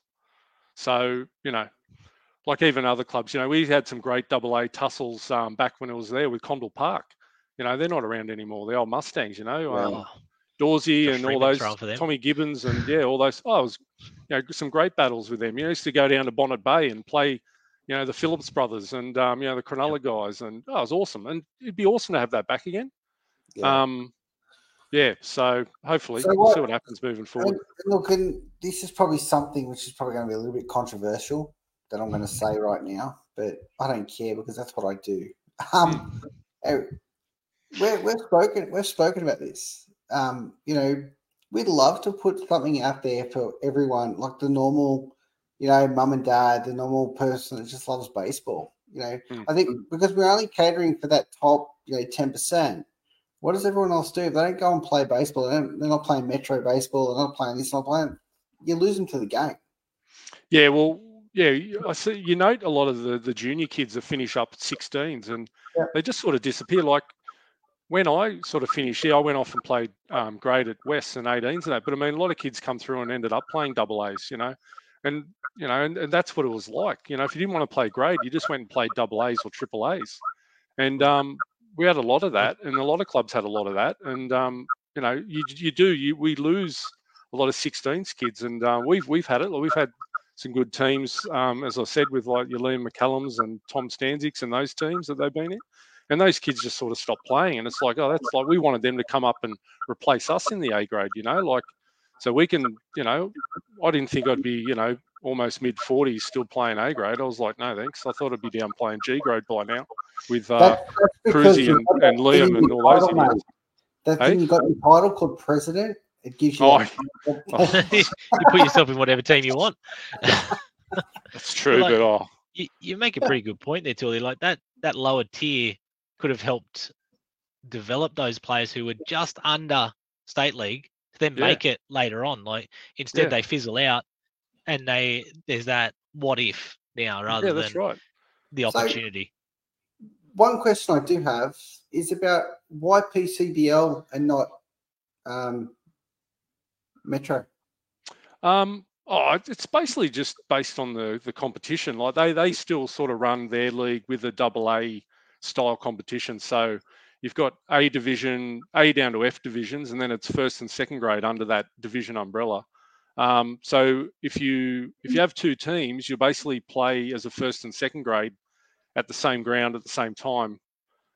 So you know, like even other clubs, you know, we had some great double A tussles um, back when it was there with Condell Park. You know, they're not around anymore. The old Mustangs, you know, um, Oh, Dorsey and all those throwing for them. Tommy Gibbons and yeah, all those. Oh, it was you know some great battles with them. You know, used to go down to Bonnet Bay and play. You know the Phillips brothers and um, you know the Cronulla guys, and oh, it was awesome. And it'd be awesome to have that back again. Yeah. Um, yeah. So hopefully So we'll see what- what happens moving forward. and look, and this is probably something which is probably going to be a little bit controversial that I'm going to say right now, but I don't care because that's what I do. Um, eh, we're, we've spoken we've spoken about this. Um, you know, we'd love to put something out there for everyone, like the normal, you know, mum and dad, the normal person that just loves baseball. You know, Mm. I think because we're only catering for that top, you know, ten percent. What does everyone else do? They don't go and play baseball, they don't, they're not playing Metro baseball, they're not playing this, They're not playing. You lose them to the game. Yeah, well, yeah, I see. You note a lot of the the junior kids that finish up at 16s, and Yeah. they just sort of disappear. Like when I sort of finished, yeah, I went off and played um, grade at West and 18s and that. But I mean, a lot of kids come through and ended up playing double A's, you know, and you know, and, and that's what it was like. You know, if you didn't want to play grade, you just went and played double A's or triple A's, and um, we had a lot of that, and a lot of clubs had a lot of that, and um, you know, you you do you we lose a lot of 16s kids, and uh, we've we've had it. We've had some good teams, um, as I said, with like your Liam McCallums and Tom Stanzics and those teams that they've been in. And those kids just sort of stopped playing. And it's like, oh, that's like we wanted them to come up and replace us in the A grade, you know, like so we can, you know, I didn't think I'd be, you know, almost mid 40s still playing A grade. I was like, no, thanks. I thought I'd be down playing G grade by now with uh, That's, that's Cruzy and, and Liam and all those entitled, mate. idiots. That Hey? thing you got your title called president. It gives you. Oh, that- you put yourself in whatever team you want. that's true, like- but oh, you, you make a pretty good point there, Tully. Like that that lower tier could have helped develop those players who were just under state league to then Yeah. make it later on. Like instead Yeah. they fizzle out and they there's that what if now rather yeah, than right. the So- opportunity. One question I do have is about why PCBL and not um, Metro. Um, oh, it's basically just based on the the competition. Like they they still sort of run their league with a double A style competition. So you've got A division, A down to F divisions, and then it's first and second grade under that division umbrella. Um, so if you if you have two teams, you basically play as a first and second grade at the same ground at the same time.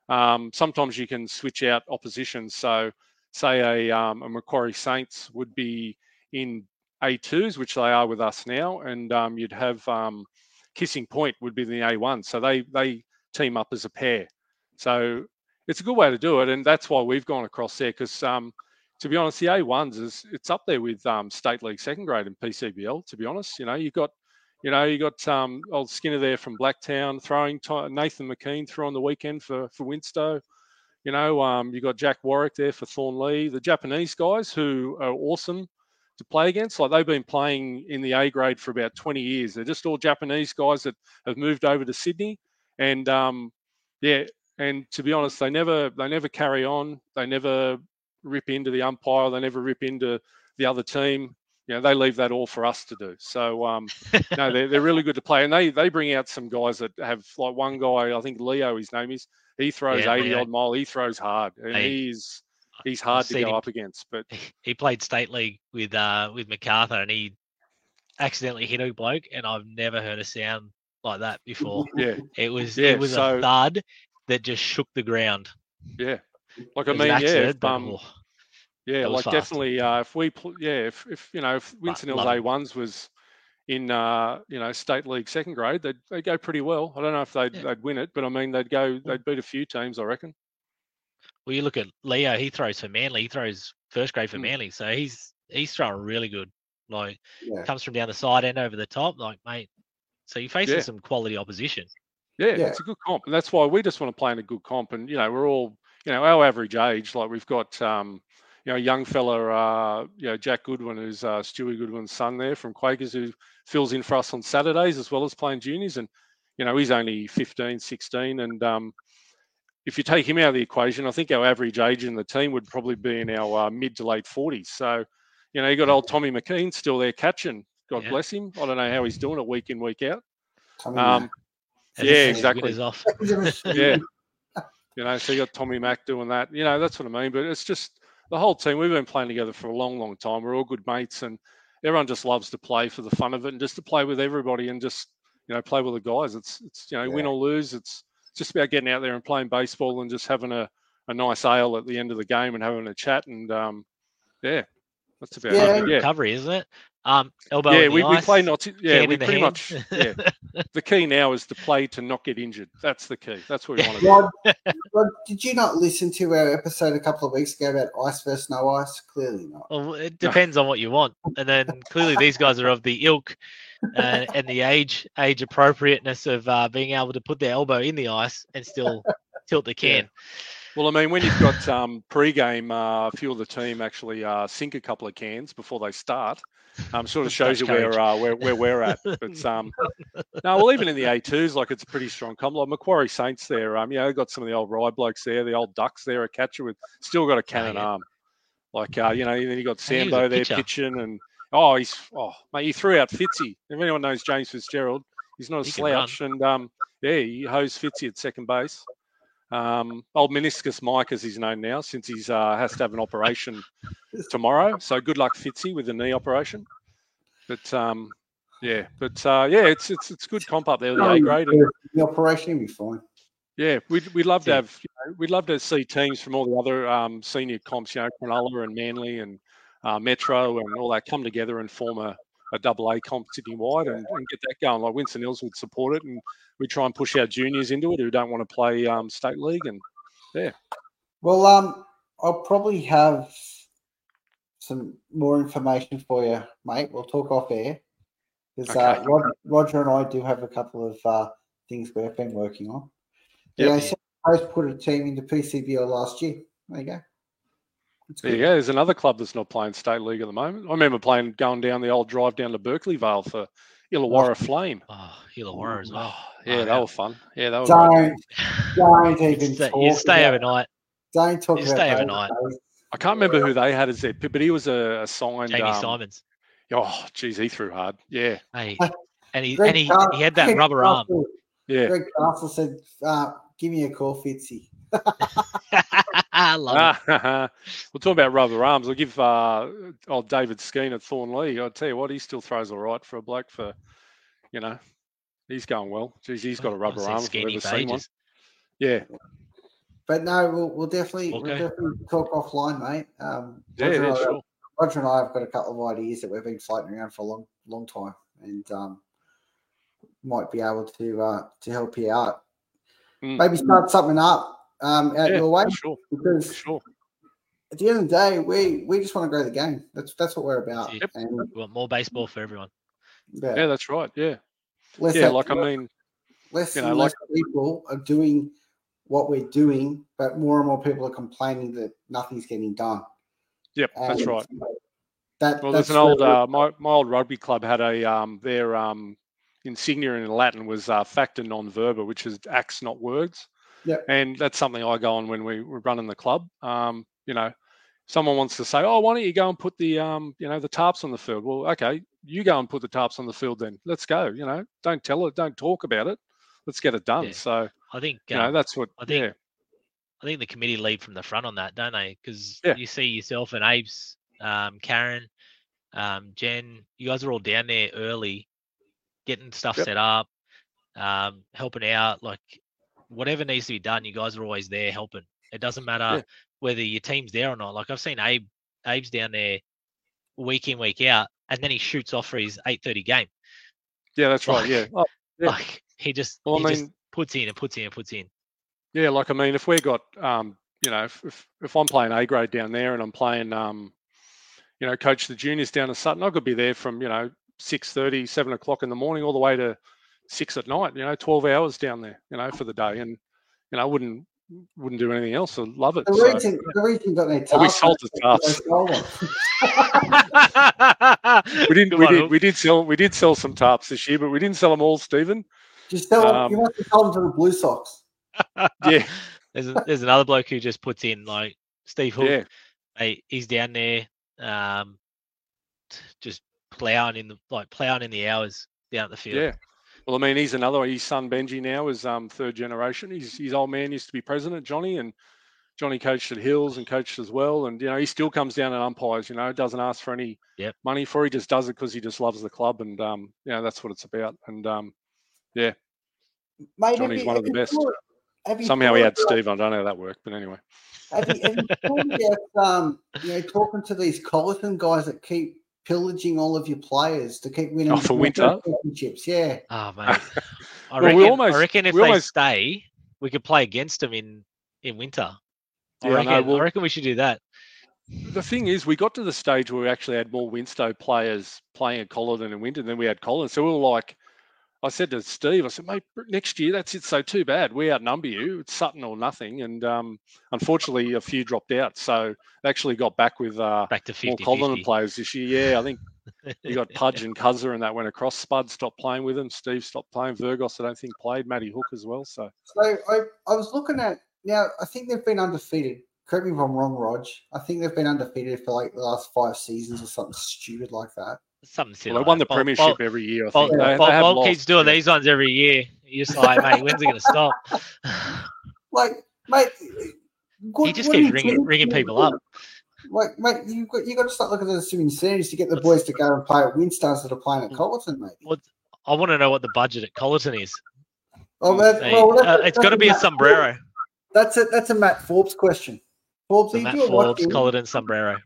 Um, sometimes you can switch out oppositions. So say a, um, a Macquarie Saints would be in A2s, which they are with us now, and um, you'd have um, Kissing Point would be in the A1. So they they team up as a pair. So it's a good way to do it, and that's why we've gone across there. Because um, to be honest, the A1s is it's up there with um, state league second grade and PCBL. To be honest, you know you've got you know you got um, old Skinner there from Blacktown throwing Nathan McKean threw on the weekend for for Winstow. You know, um, you got Jack Warwick there for Thornleigh. The Japanese guys who are awesome to play against. Like they've been playing in the A grade for about 20 years. They're just all Japanese guys that have moved over to Sydney, and um, yeah, and to be honest, they never they never carry on. They never rip into the umpire. They never rip into the other team. You know, they leave that all for us to do. So um, no, they're, they're really good to play, and they they bring out some guys that have like one guy. I think Leo, his name is. He throws Yeah, 80 Leo. odd mile. He throws hard, and Hey, he's he's hard to go him- up against. But he played state league with uh with MacArthur and he accidentally hit a bloke and I've never heard a sound like that before. yeah, It was Yeah, it was so- a thud that just shook the ground. yeah. Like I It was an mean, yeah, if, um, oh, Yeah, like fast. definitely. Uh, if we, pl- yeah, if, if you know, if Winston Hills. A1s was in, uh, you know, state league second grade, they'd they would go pretty well. I don't know if they'd Yeah. they'd win it, but I mean, they'd go, they'd beat a few teams, I reckon. well, you look at Leo. He throws for Manly. He throws first grade for Mm. Manly, so he's he's throwing really good. Like Yeah. comes from down the side end over the top. Like mate, so you're facing Yeah. some quality opposition. Yeah, Yeah. it's a good comp, and that's why we just want to play in a good comp. And you know, we're all, you know, our average age. Like we've got, um, you know, young fella, uh, you know, Jack Goodwin, who's uh, Stewie Goodwin's son there from Quakers, who fills in for us on Saturdays as well as playing juniors. And you know, he's only 15, 16, and um, if you take him out of the equation, I think our average age in the team would probably be in our uh, mid to late 40s. So, you know, you got old Tommy McKean still there catching. God Yeah. bless him. I don't know how he's doing it week in, week out. Um, Yeah, exactly. winter's Off. Yeah. You know, so you got Tommy Mack doing that. You know, that's what I mean. But it's just the whole team. We've been playing together for a long, long time. We're all good mates, and everyone just loves to play for the fun of it and just to play with everybody and just you know play with the guys. It's it's you know win or lose. It's just about getting out there and playing baseball and just having a, a nice ale at the end of the game and having a chat and um yeah, that's about Yeah. it. Yeah. Recovery, isn't it? Um, elbow Yeah, in the we, we play not to, yeah, we pretty hand. much yeah. The key now is to play to not get injured. That's the key. That's what we want to do. Rod, Rod, did you not listen to our episode a couple of weeks ago about ice versus no ice? Clearly not. Well, it depends on what you want, and then clearly these guys are of the ilk uh, and the age age appropriateness of uh, being able to put their elbow in the ice and still tilt the Yeah. Well, I mean, when you've got um, pre-game, uh, a few of the team actually uh, sink a couple of cans before they start. Um, sort of shows you where, uh, where where we're at. But um, no, well, even in the A2s, like it's a pretty strong comp. Like Macquarie Saints there, um, you know, got some of the old Rye blokes there, the old Ducks there, a catcher with still got a cannon yeah. arm. Like uh, you know, then you got And he was a Sambo there pitcher. pitching, and oh, he's oh mate, he threw out Fitzy. If anyone knows James Fitzgerald, he's not a He slouch, and um, yeah, he hosed Fitzy at second base. Um, old meniscus Mike, as he's known now, since he's uh, has to have an operation tomorrow. So good luck, Fitzy, with the knee operation. But um, yeah, but uh, yeah, it's it's it's good comp up there, the A grade. The operation will be fine. yeah, we'd we'd love to have, you know, we'd love to see teams from all the other um, senior comps, you know, Cronulla and Manly and uh, Metro and all that come together and form a, a double A comp city wide and, and get that going. Like Winston Hills would support it, and we try and push our juniors into it who don't want to play um, state league. And yeah, Well, um, I'll probably have some more information for you, mate. We'll talk off air because uh, Okay. Roger, Roger and I do have a couple of uh, things we've been working on. Yep. Yeah, so Post put a team into PCBL last year. There you go. That's there you go. There's another club that's not playing state league at the moment. I remember playing going down the old drive down to Berkeley Vale for Illawarra Flame. Oh, Illawarra as well. Yeah, Oh, they yeah. were fun. Yeah, they were. great. Don't, don't even stay, talk you stay about, overnight. Don't talk you about stay overnight. days. I can't remember who they had as their but he was a, a signed. Jamie um, Simons. Oh, geez, he threw hard. Yeah, Hey, and he and he, Car- he had that Greg rubber arm. Yeah. Greg Castle said, uh, "Give me a call, Fitzy." I love it. We'll talk about rubber arms. I'll give uh, old David Skeen at Thornleigh. I'll tell you what, he still throws all right for a bloke for, you know, he's going well. Geez, he's got a I've rubber arm. If I've Skinny ever seen one. Yeah, But no, we'll, we'll definitely we'll definitely talk offline, mate. Um, yeah, Roger, yeah, and I, sure. Roger and I have got a couple of ideas that we've been floating around for a long, long time, and um, might be able to uh, to help you out. Mm. Maybe start something up um, out Yeah, your way sure, because sure. at the end of the day, we we just want to grow the game. That's that's what we're about. Yep. And We want more baseball for everyone. yeah, Yeah, that's right. Yeah, less, yeah. have- Like I mean, less you know, and like- less people are doing what we're doing, but more and more people are complaining that nothing's getting done. yep, that's right. That, Well, that's there's an old uh, my my old rugby club had a um their um insignia in Latin was uh, facta non verba, which is acts not words. Yep. And that's something I go on when we were running the club. Um, you know, someone wants to say, "Oh, why don't you go and put the um, you know, the tarps on the field?" Well, okay, you go and put the tarps on the field then. Let's go. You know, don't tell it, don't talk about it. Let's get it done. Yeah. So I think you know, um, that's what. I think- yeah, I think the committee lead from the front on that, don't they? Because Yeah. you see yourself and Abe's, um, Karen, um, Jen, you guys are all down there early, getting stuff Yep. set up, um, helping out. Like whatever needs to be done, you guys are always there helping. It doesn't matter Yeah. whether your team's there or not. Like I've seen Abe, Abe's down there week in week out, and then he shoots off for his eight thirty game. yeah, that's right. Yeah. Oh, Yeah. Like he just Well, he I just mean, puts in and puts in and puts in. Yeah, like I mean, if we got, um, you know, if, if if I'm playing A grade down there and I'm playing, um, you know, coach the juniors down at Sutton, I could be there from you know six thirty, seven o'clock in the morning, all the way to six at night. You know, twelve hours down there, you know, for the day, and you know, I wouldn't wouldn't do anything else. I love it. the So, reason the reason you got no Oh, we sold the because tarps. they sold them. we didn't. We did. Hook. We did sell. We did sell some tarps this year, but we didn't sell them all, Stephen. Just tell them Um, you must have sold them to the Blue Sox. Yeah. There's a, there's another bloke who just puts in like Steve Hook. Yeah, Hey, he's down there, um, just plowing in the like plowing in the hours down at the field. yeah. Well, I mean, he's another. His son Benji now is um, third generation. He's his old man used to be president, Johnny, and Johnny coached at Hills and coached as well. And you know, he still comes down and umpires. You know, doesn't ask for any Yep. money for. it. He just does it because he just loves the club, and um, you know, that's what it's about. And um, Mate, Johnny's one of the best. have somehow he had about- Steve. I don't know how that worked, but anyway. Have you, have you about um, you know, talking to these Colleton guys that keep pillaging all of your players to keep winning Oh, for winter? championships? Yeah. Oh mate, I Well, reckon. almost- I reckon if they almost- stay, we could play against them in in winter. I Yeah, I reckon. know, I reckon we should do that. The thing is, we got to the stage where we actually had more Winstow players playing at Colleton and Winton than we had Collins. So we were like, I said to Steve, I said, mate, next year that's it. So too bad. We outnumber you. It's Sutton or nothing. And um, unfortunately, a few dropped out. So they actually got back with uh, Back to more 50 Colleton players this year. Yeah, I think you got Pudge and Cuzzer and that went across. Spud stopped playing with them. Steve stopped playing. Virgos, I don't think played. Matty Hook as well. So So I, I was looking at now. I think they've been undefeated. Correct me if I'm wrong, Rog. I think they've been undefeated for like the last five seasons or something stupid like that. Something silly. well, they won the like that. Bolt- premiership Bolt- every year. I Bolt, think. They, Bolt- they have Bolt lost, keeps doing yeah. these ones every year. You're just like, mate, when's it going to stop? Like, mate, good, he just what keeps ringing, doing? ringing people up. Like, mate, you got you got to start looking at some incentives to get the boys to go and play at Winstars that are playing Mm. at Colleton, mate. I want to know what the budget at Colleton is. Oh, that, Hey, well, uh, that's- it's got to that's be a sombrero. That's a that's a Matt Forbes question. Forbes, The if Matt you're Forbes, Colleton sombrero.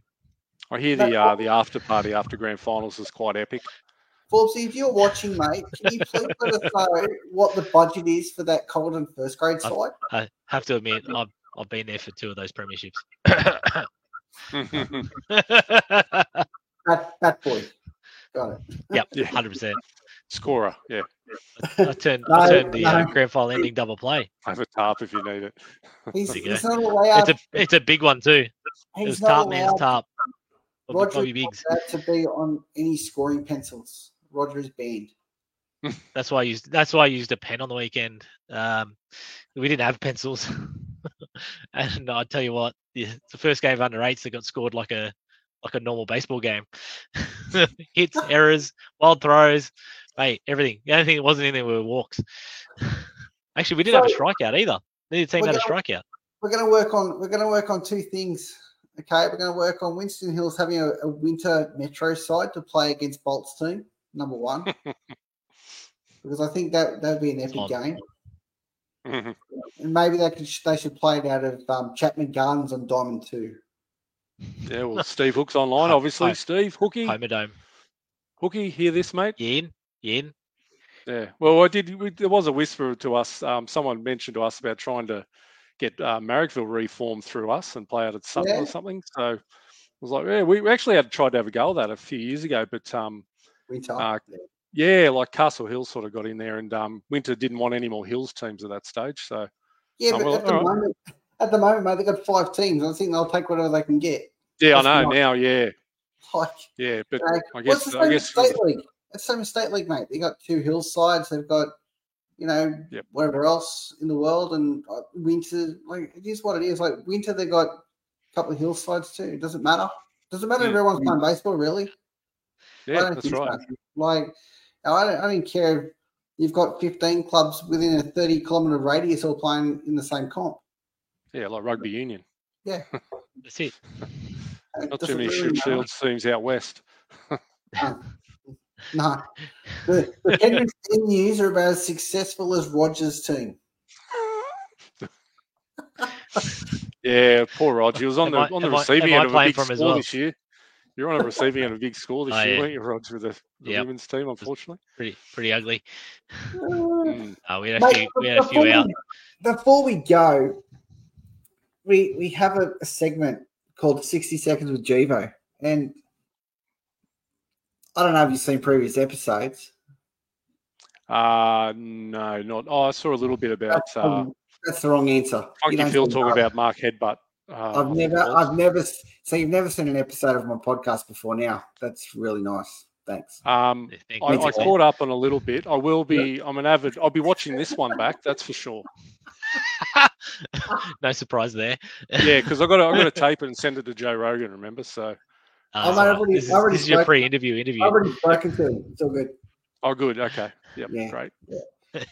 I hear the uh, the after party after grand finals is quite epic. Forbes, if you're watching, mate, can you please let us know what the budget is for that Colleton first grade I've- side? I have to admit, I've, I've been there for two of those premierships. That that boy, got it. yep, Yeah. hundred percent. Scorer, yeah. I turned, I turned the uh, grand final ending double play. Have a tarp if you need it. He's, There you he's not allowed. It's a it's a big one too. It he's was not top man's allowed- top. Bobby, Roger Bobby Biggs. to be on any scoring pencils. Roger is banned. That's why I used that's why I used a pen on the weekend. Um, we didn't have pencils, and I tell you what, the, it's the first game of under eights that got scored like a like a normal baseball game. Hits, errors, wild throws, mate, everything. The only thing that wasn't in there were walks. Actually, we didn't have a strikeout either. Neither team had a gonna- strikeout. We're going to work on. We're going to work on two things. Okay, we're going to work on Winston Hills having a, a winter metro side to play against Bolt's team. Number one, because I think that that'd be an epic on. game, and maybe they could they should play it out of um, Chapman Gardens on Diamond Two. yeah, well, Steve Hook's online, obviously. hi. Steve, Hooky, Homer Dome. Hooky, hear this, mate? You in? You in? Yeah. Well, I did. We, there was a whisper to us. Um, someone mentioned to us about trying to get uh, Marrickville reformed through us and play out at Sutton Yeah. or something. So I was like, yeah, we actually had tried to have a go at that a few years ago, but um, Winter. Uh, yeah, like Castle Hill sort of got in there, and um, Winter didn't want any more Hills teams at that stage. So yeah, oh, but well, at the right. moment, at the moment, mate, they've got five teams. I think they'll take whatever they can get. yeah, I know now. Yeah, Like, yeah, but you know, I guess I guess state league? It's the same state league, mate. They got two hill sides. They've got, you know, Yep. whatever else in the world, and uh, winter. Like it is what it is. Like winter, they got a couple of hill sides too. It doesn't matter. Doesn't matter if Mm. everyone's playing baseball, really. Yeah, that's right. so. Like, I don't, I don't care if you've got 15 clubs within a 30 kilometer radius all playing in the same comp. Yeah, like rugby union. Yeah. That's it. It Not too many really Shield matter. Shields teams out west. No. The, the Penrith News are about as successful as Rogers' team. Yeah, poor Rog. He was on Am the I- on the receiving I end of a big for him as score well? this year. You're on a receiving end of a big score this Oh, year, yeah. weren't you, Rog, with the, the Yep. women's team, unfortunately. Pretty pretty ugly. Mm. Uh, we had a Mate, few we had a before few out. we- Before we go, we we have a, a segment called 60 Seconds with Jivo. And I don't know if you've seen previous episodes. Uh no, not. Oh, I saw a little bit about That's, uh, um, that's the wrong answer. You Funky don't Phil see talking that. about Mark Headbutt. Uh, I've never. I've never, so you've never seen an episode of my podcast before now. That's really nice. Thanks. Um, I I, I caught up on a little bit. I will be. I'm an avid. I'll be watching this one back. That's for sure. no surprise there. Yeah, because I got to, I got to tape it and send it to Joe Rogan. Remember? So Uh, mate, I've so already- this, is, I've already this is your pre-interview interview. I've already spoken to him. It's all good. oh, good. Okay. Yep. Yeah. Great.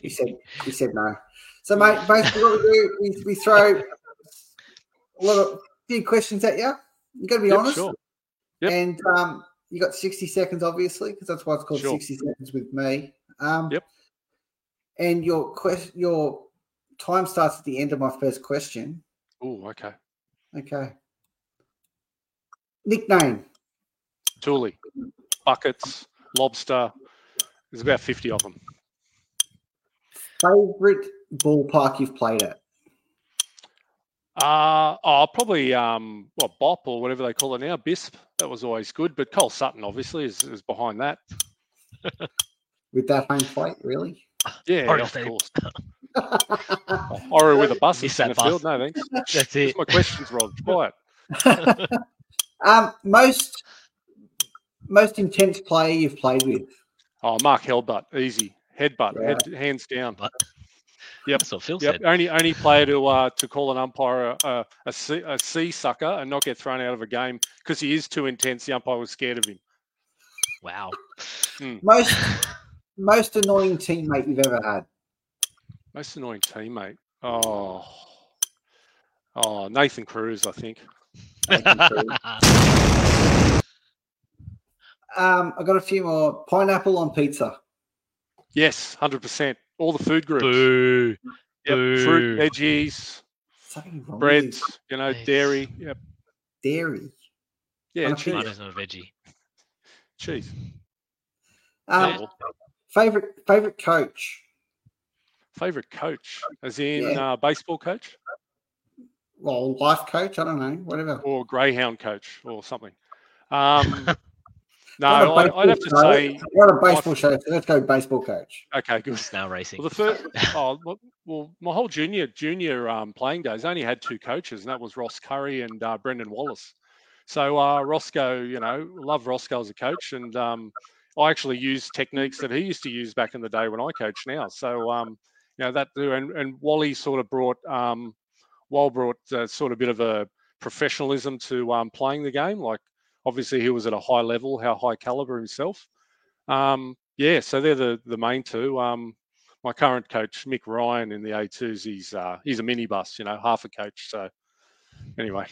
He said he said no. So, mate, basically what we do, we, we throw a lot of few questions at you. You got to be Yep, honest. sure. Yep. And um, you got sixty seconds, obviously, because that's why it's called Sure. sixty seconds with me. Um, Yep. And your question, your time starts at the end of my first question. Oh, okay. Okay. Nickname. Thule, buckets, lobster. There's about fifty of them. Favorite ballpark you've played at. Uh oh, probably um, well, Bop or whatever they call it now, Bisp. That was always good, but Cole Sutton obviously is, is behind that. With that home plate, really? Yeah, Orange of Stadium. course. Or with a bus Miss in that the field. No thanks. That's That's it. my questions, Rod. Quiet. um, most most intense player you've played with. Oh, Mark Hellbutt, easy headbutt, Yeah. head, hands down. But Yep. That's what Phil Yep, said. only only player to uh, to call an umpire a, a, a, C, a C sucker and not get thrown out of a game because he is too intense. The umpire was scared of him. Wow. Most most annoying teammate you've ever had. Most annoying teammate. Oh, oh Nathan Cruz, I think. Um, I got a few more. Pineapple on pizza. Yes, hundred percent. All the food groups. Boo. Yep, Boo. fruit, veggies, Something wrong with breads. You know, Nice. dairy. Yep. Dairy. Yeah, On cheese. Mine is not a veggie. cheese. Um, Yeah. favorite favorite coach. Favorite coach, as in Yeah. uh, baseball coach Well, life coach. I don't know. Whatever. or greyhound coach or something. Um, no, Not a I, I'd have to baseball show. say. We're on a baseball show. So let's go baseball coach. Okay, good. Snail racing. Well, the first, oh, well- well, my whole junior junior um, playing days I only had two coaches, and that was Ross Curry and uh, Brendan Wallace. So uh, Roscoe, you know, love Roscoe as a coach, and um, I actually used techniques that he used to use back in the day when I coach now. So um, you know that and, and Wally sort of brought um, Wall brought uh, sort of bit of a professionalism to um, playing the game. Like obviously he was at a high level, how high caliber himself. Um, yeah, so they're the the main two. Um, my current coach Mick Ryan in the A2s, he's uh, he's a minibus, you know, half a coach. So anyway,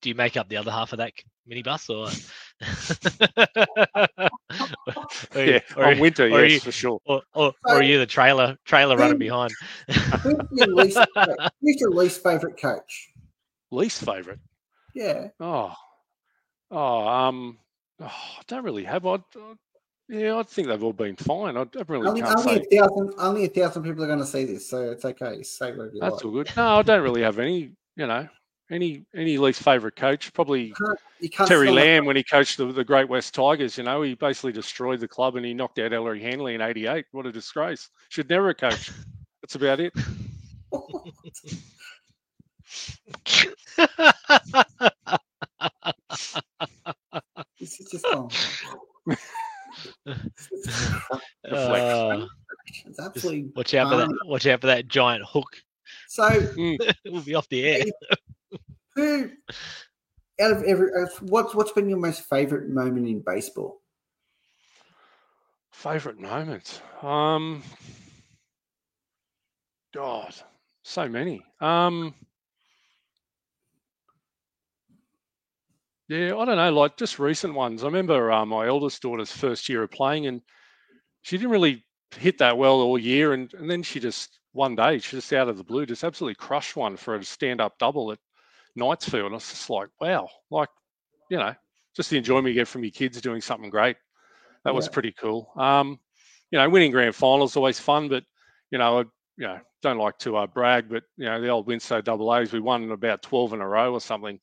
Do you make up the other half of that minibus or? or, yeah, or, on winter, or yes, you- for sure. or, or, or are you the trailer trailer running behind? Who's your least, who's your least favorite coach? Least favorite. Yeah. Oh, oh, um, oh, I don't really have. I, I, yeah, I think they've all been fine. I, I really Only, can't only say a thousand. Only a thousand people are going to see this, so it's okay. Say whatever you that's like. all good. No, I don't really have any. You know, any any least favorite coach. Probably You can't, you can't Terry sit on Lamb when he coached the, the Great West Tigers. You know, he basically destroyed the club and he knocked out Ellery Hanley in '88. What a disgrace! Should never have coached. That's about it. This is just gone. Uh, It's absolutely. watch out for that! Watch out for that giant hook. So, we'll be off the air. who out of every uh, what's what's been your most favorite moment in baseball? Favorite moment. Um, God, so many. Um, yeah, I don't know. Like just recent ones. I remember uh, my eldest daughter's first year of playing, and she didn't really hit that well all year, and, and then she just one day, she just out of the blue, just absolutely crushed one for a stand-up double at Knightsfield. And I was just like, wow, like you know, just the enjoyment you get from your kids doing something great. That was pretty cool. Um, you know, winning grand finals always fun, but you know, I you know don't like to uh, brag, but you know, the old Winstow double A's, we won about twelve in a row or something.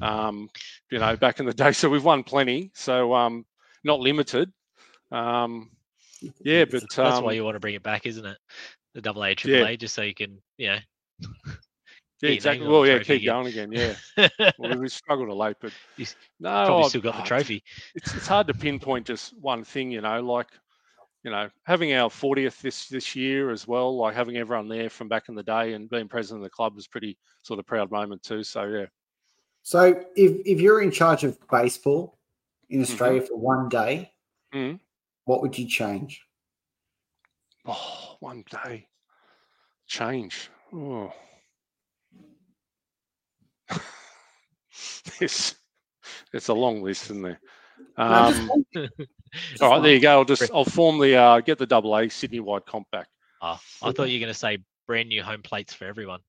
Um, you know, back in the day, so we've won plenty. So um, not limited. Um, yeah, but That's um, why you want to bring it back, isn't it? The double A, triple. A, just so you can, you know. yeah, exactly. Well, yeah, keep going again. Yeah, well, we struggled a late, but He's no, Probably still got the trophy. it's it's hard to pinpoint just one thing, you know. Like you know, having our 40th this this year as well, like having everyone there from back in the day and being president of the club was pretty sort of proud moment too. So yeah, So if if you're in charge of baseball in Australia for one day, Mhm. what would you change? oh, one day change. Oh. it's it's a long list, isn't there? Um, one thing. Just all right, there you go. I'll just I'll form the uh, get the double A Sydney wide comp back. Oh, I thought you were going to say brand new home plates for everyone.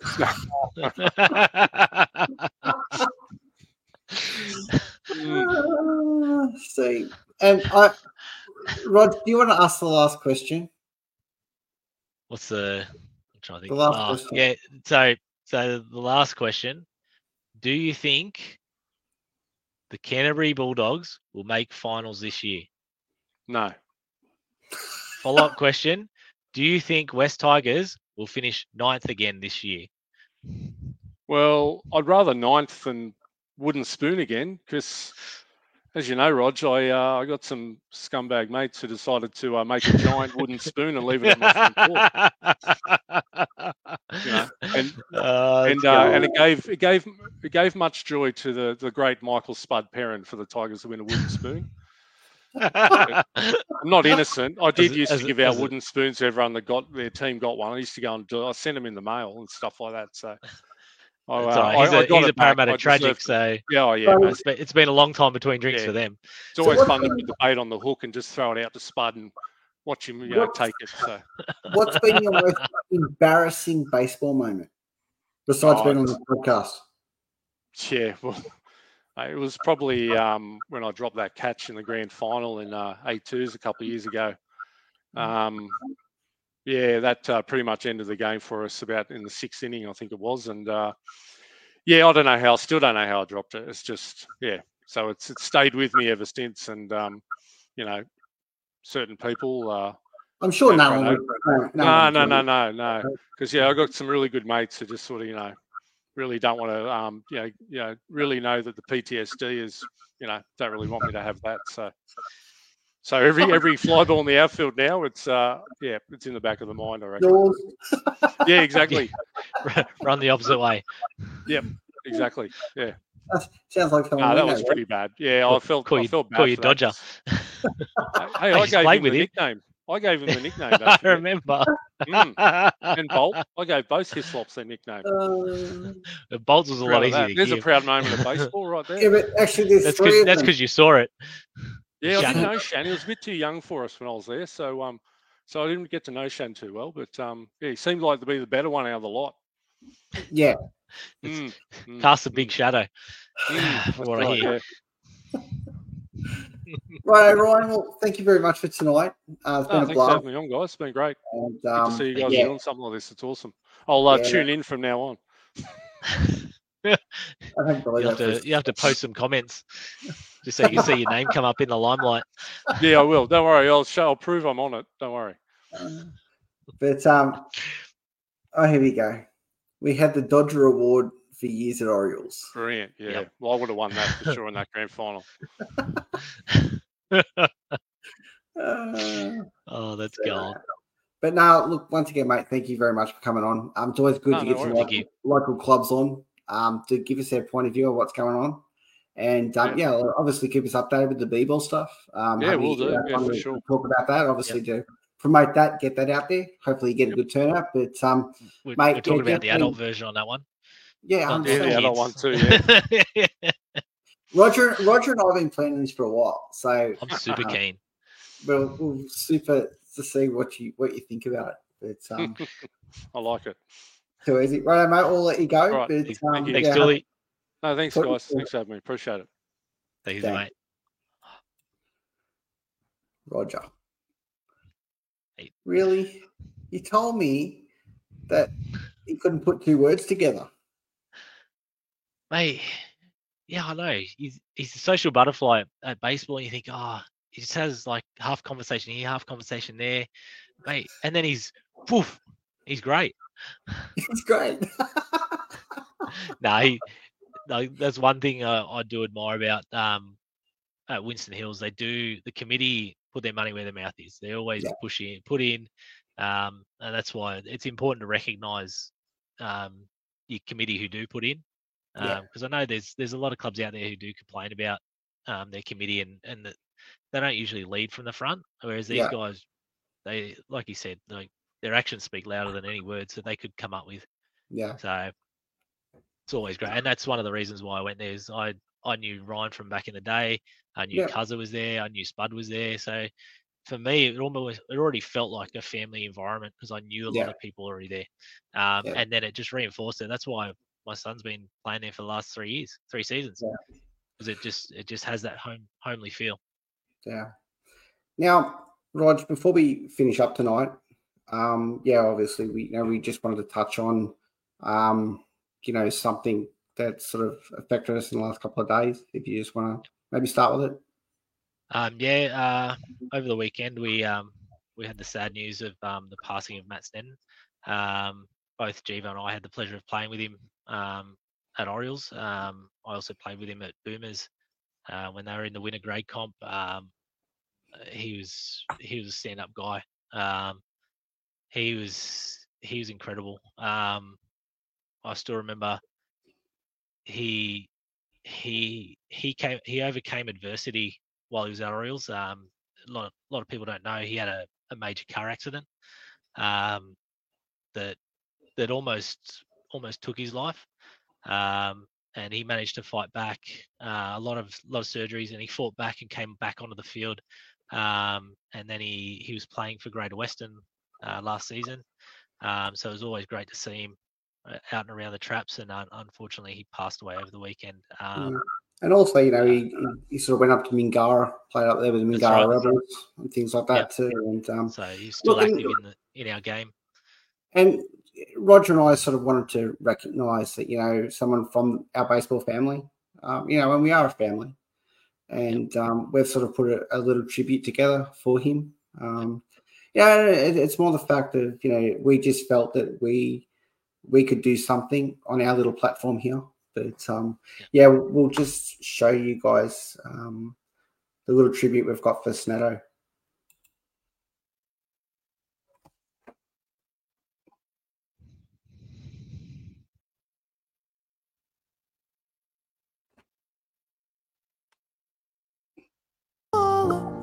See, and I, Rod, do you want to ask the last question? What's the? I'm trying to think. The last Oh, question. Yeah. So, so the last question: Do you think the Canterbury Bulldogs will make finals this year? No, Follow-up question: Do you think West Tigers will finish ninth again this year? well, I'd rather ninth than wooden spoon again because. As you know, Rog, I uh, I got some scumbag mates who decided to uh, make a giant wooden spoon and leave it at my front door. You know, and Uh, and uh, and it gave it gave it gave much joy to the the great Michael Spud Perrin for the Tigers to win a wooden spoon. I'm not innocent. I did As- used as to give out as a- wooden spoons to everyone that got their team got one. I used to go and do. I sent them in the mail and stuff like that. So. I, It's uh, all right. I- He's I a, got he's a it back. Parramatta I tragic, deserved it. so Yeah, oh, yeah. So- mate. it's been, it's been a long time between drinks Yeah. for them. It's always what fun to kind put the bait on the hook and just throw it out to Spud and watch him, you know, take it. So. What's been your most embarrassing baseball moment besides Oh, being on the podcast? Yeah, well, uh, it was probably um, when I dropped that catch in the grand final in uh, A2s a couple of years ago. Um, yeah, that uh, pretty much ended the game for us about in the sixth inning, I think it was. And uh, yeah, I don't know how, I still don't know how I dropped it. It's just, yeah. So it's it's stayed with me ever since. And, um, you know, certain people, uh, I'm sure no one. no. Would, no, no, no, no, no, no. Because yeah, I got some really good mates who just sort of, you know, really don't want to, um, you know, you know, really know that the PTSD is, you know, don't really want me to have that. So, so every every fly ball in the outfield now, it's, uh, yeah, it's in the back of the mind. I reckon. Yours. Yeah, exactly, Run the opposite way. Yep, exactly. Yeah, That Sounds like someone. no, we that know, was right? pretty bad. Yeah, Call- I felt, call I you- felt bad. call you. Dodger. Hey, I I used gave play him with the him. nickname. I gave him the nickname. I remember. Mm, and Bolt, I gave both Hislops their nickname. Uh, Bolts was a lot of that. easier to There's a proud moment of baseball right there. yeah, but actually, there's That's three because that's because you saw it. Yeah, I didn't know Shan. He was a bit too young for us when I was there, so um, so I didn't get to know Shan too well. But um, yeah, he seemed like to be the better one out of the lot. Yeah. Mm, mm, Cast a big shadow. mm, what that's I hear. yeah. Right, Ryan. Well, thank you very much for tonight. Uh, it's been Oh, a thanks for blast. having me on, guys. It's been great. And, Good um, to see you guys yeah, doing something like this. It's awesome. I'll uh, Yeah. tune in from now on. I don't believe You have that. to you have to post some comments just so you can see your name come up in the limelight. Yeah, I will. Don't worry. I'll show. I'll prove I'm on it. Don't worry. But um, oh, here we go. We had the Dodger Award for years at Orioles. Brilliant. Yeah. Yep. Well, I would have won that for sure in that grand final. Uh, Oh, that's gold. but now, look, once again, mate, thank you very much for coming on. Um, it's always good No, to no get some local, local clubs on um, to give us their point of view of what's going on. And um, yeah, well, obviously keep us updated with the B-ball stuff. Um, Yeah, we'll to, do. Yeah, for sure. Talk about that, obviously, to promote that, get that out there. Hopefully, you get a good turnout. But um, We're, Mate, we're talking about the adult version on that one. Yeah, I'm just Yeah, saying- the adult one kids. too, Roger, Roger, and I have been planning this for a while, so I'm super keen. we'll, we'll super to see what you what you think about it. But um, I like it. too easy, right, mate? I'll let you go. All right, but thank um, you. Thanks, yeah, Julie. No, thanks, guys. Thanks for having me. Appreciate it. Thanks, Thanks. mate. Roger. Really? You told me that he couldn't put two words together. Mate, yeah, I know. He's he's a social butterfly at, at baseball, and you think, oh, he just has like half conversation here, half conversation there, mate. And then he's poof, he's great. He's great. no, he, no, that's one thing uh, I do admire about um, at Winston Hills. They do the committee put their money where their mouth is. They always Yeah. push in, put in, um, and that's why it's important to recognise um, your committee who do put in, Yeah. because I know there's there's a lot of clubs out there who do complain about um, their committee and and that they don't usually lead from the front, whereas these Yeah. guys, they like you said, like their actions speak louder than any words that they could come up with. Yeah. So it's always great, and that's one of the reasons why I went there. Is I I knew Ryan from back in the day. I knew Yeah. Cuzza was there. I knew Spud was there. So for me, it almost it already felt like a family environment because I knew a Yeah. lot of people already there. Um, Yeah. And then it just reinforced it. That's why my son's been playing there for the last three years, three seasons, Yeah. because it just it just has that home homely feel. Yeah. Now, Rog, before we finish up tonight, um, yeah, obviously we you know we just wanted to touch on um, you know, something that sort of affected us in the last couple of days. If you just want to maybe start with it. Um, yeah, uh, over the weekend we um, we had the sad news of um, the passing of Matt Snedden. Um, both Jiva and I had the pleasure of playing with him um, at Orioles. Um, I also played with him at Boomers uh, when they were in the winter grade comp. Um, uh, he was he was a stand up guy. Um, he was he was incredible. Um, I still remember he he he came he overcame adversity while he was at Orioles. Um, a lot of, a lot of people don't know he had a, a major car accident um, that that almost almost took his life. Um, and he managed to fight back uh, a lot of lot of surgeries, and he fought back and came back onto the field. Um, and then he he was playing for Greater Western uh, last season, um, so it was always great to see him uh, out and around the traps. And uh, unfortunately, he passed away over the weekend. Um, Mm. And also, you know, he, he, sort of went up to Mingara, played up there with the Mingara right. Rebels and things like that Yep. too. And um, So he's still Look, active in the in our game. And Roger and I sort of wanted to recognise that you know someone from our baseball family, um, you know, and we are a family, and um, we've sort of put a, a little tribute together for him. Um, yeah, it, it's more the fact that you know we just felt that we we could do something on our little platform here. But um, yeah, we'll, just show you guys um, the little tribute we've got for Snetto. all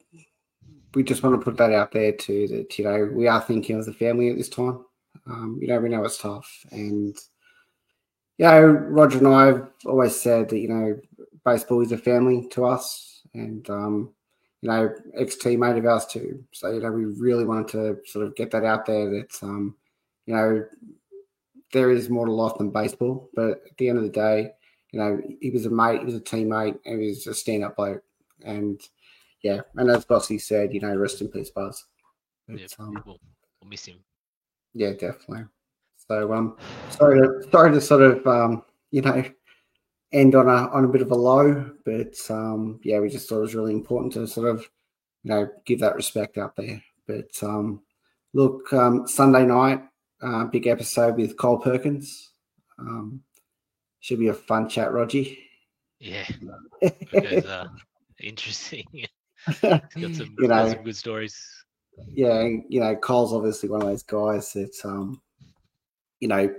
we just want to put that out there too. That you know, we are thinking of the family at this time. Um, you know, we know it's tough, and you know, Roger and I have always said that you know, baseball is a family to us, and um, you know, ex teammate of ours too. So you know, we really wanted to sort of get that out there. That um, you know, there is more to life than baseball, but at the end of the day, you know, he was a mate, he was a teammate, and he was a stand-up bloke. And yeah, and as Bossy said, you know, rest in peace, Buzz. Yeah, um, we'll, we'll miss him. yeah, definitely. So um sorry to sorry to sort of um, you know, end on a on a bit of a low, but um yeah, we just thought it was really important to sort of, you know, give that respect out there. But um look, um Sunday night, uh, big episode with Cole Perkins. Um should be a fun chat, Rogie. Yeah, because, uh, interesting. Got some, You know, some good stories. yeah, and, you know, Cole's obviously one of those guys that um, you know,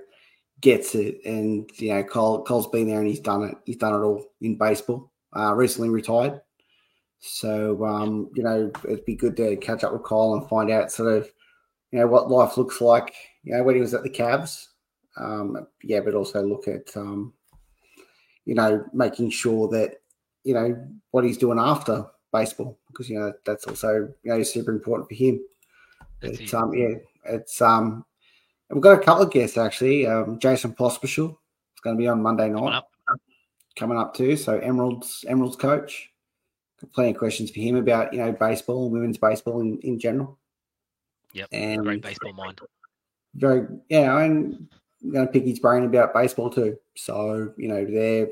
gets it, and you know, Cole Cole's been there and he's done it. He's done it all in baseball. Uh, recently retired, so um, you know, it'd be good to catch up with Cole and find out sort of, you know, what life looks like. You know, when he was at the Cavs, Um, yeah, but also look at um, you know making sure that you know what he's doing after baseball because you know that's also you know super important for him. That's But it. um, yeah, it's um, we've got a couple of guests actually. Um, Jason Pospisil is going to be on Monday Coming night up. coming up too. So Emerald's Emerald's coach. Got plenty of questions for him about you know baseball and women's baseball in, in general. Yep. And Great baseball mind. very yeah, and I'm going to pick his brain about baseball too. So you know they're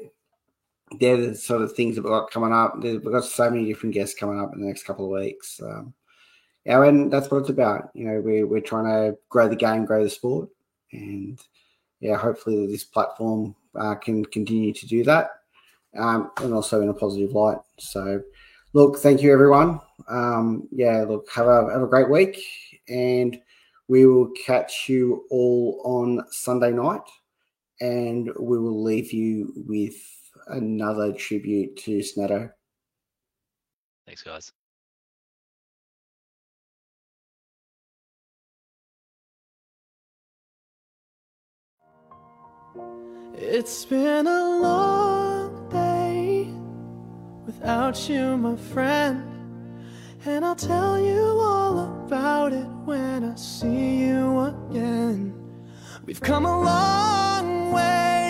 they're the sort of things that we've got coming up. We've got so many different guests coming up in the next couple of weeks. Um, yeah, and that's what it's about. You know, we're we're trying to grow the game, grow the sport, and yeah, hopefully this platform uh, can continue to do that, um, and also in a positive light. So, look, thank you everyone. Um, yeah, look, have a have a great week, and we will catch you all on Sunday night, and we will leave you with another tribute to Snetto. Thanks, guys. It's been a long day without you, my friend. And I'll tell you all about it when I see you again. We've come a long way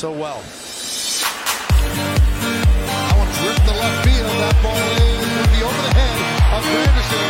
So well. Drift left field. That ball is over the head of.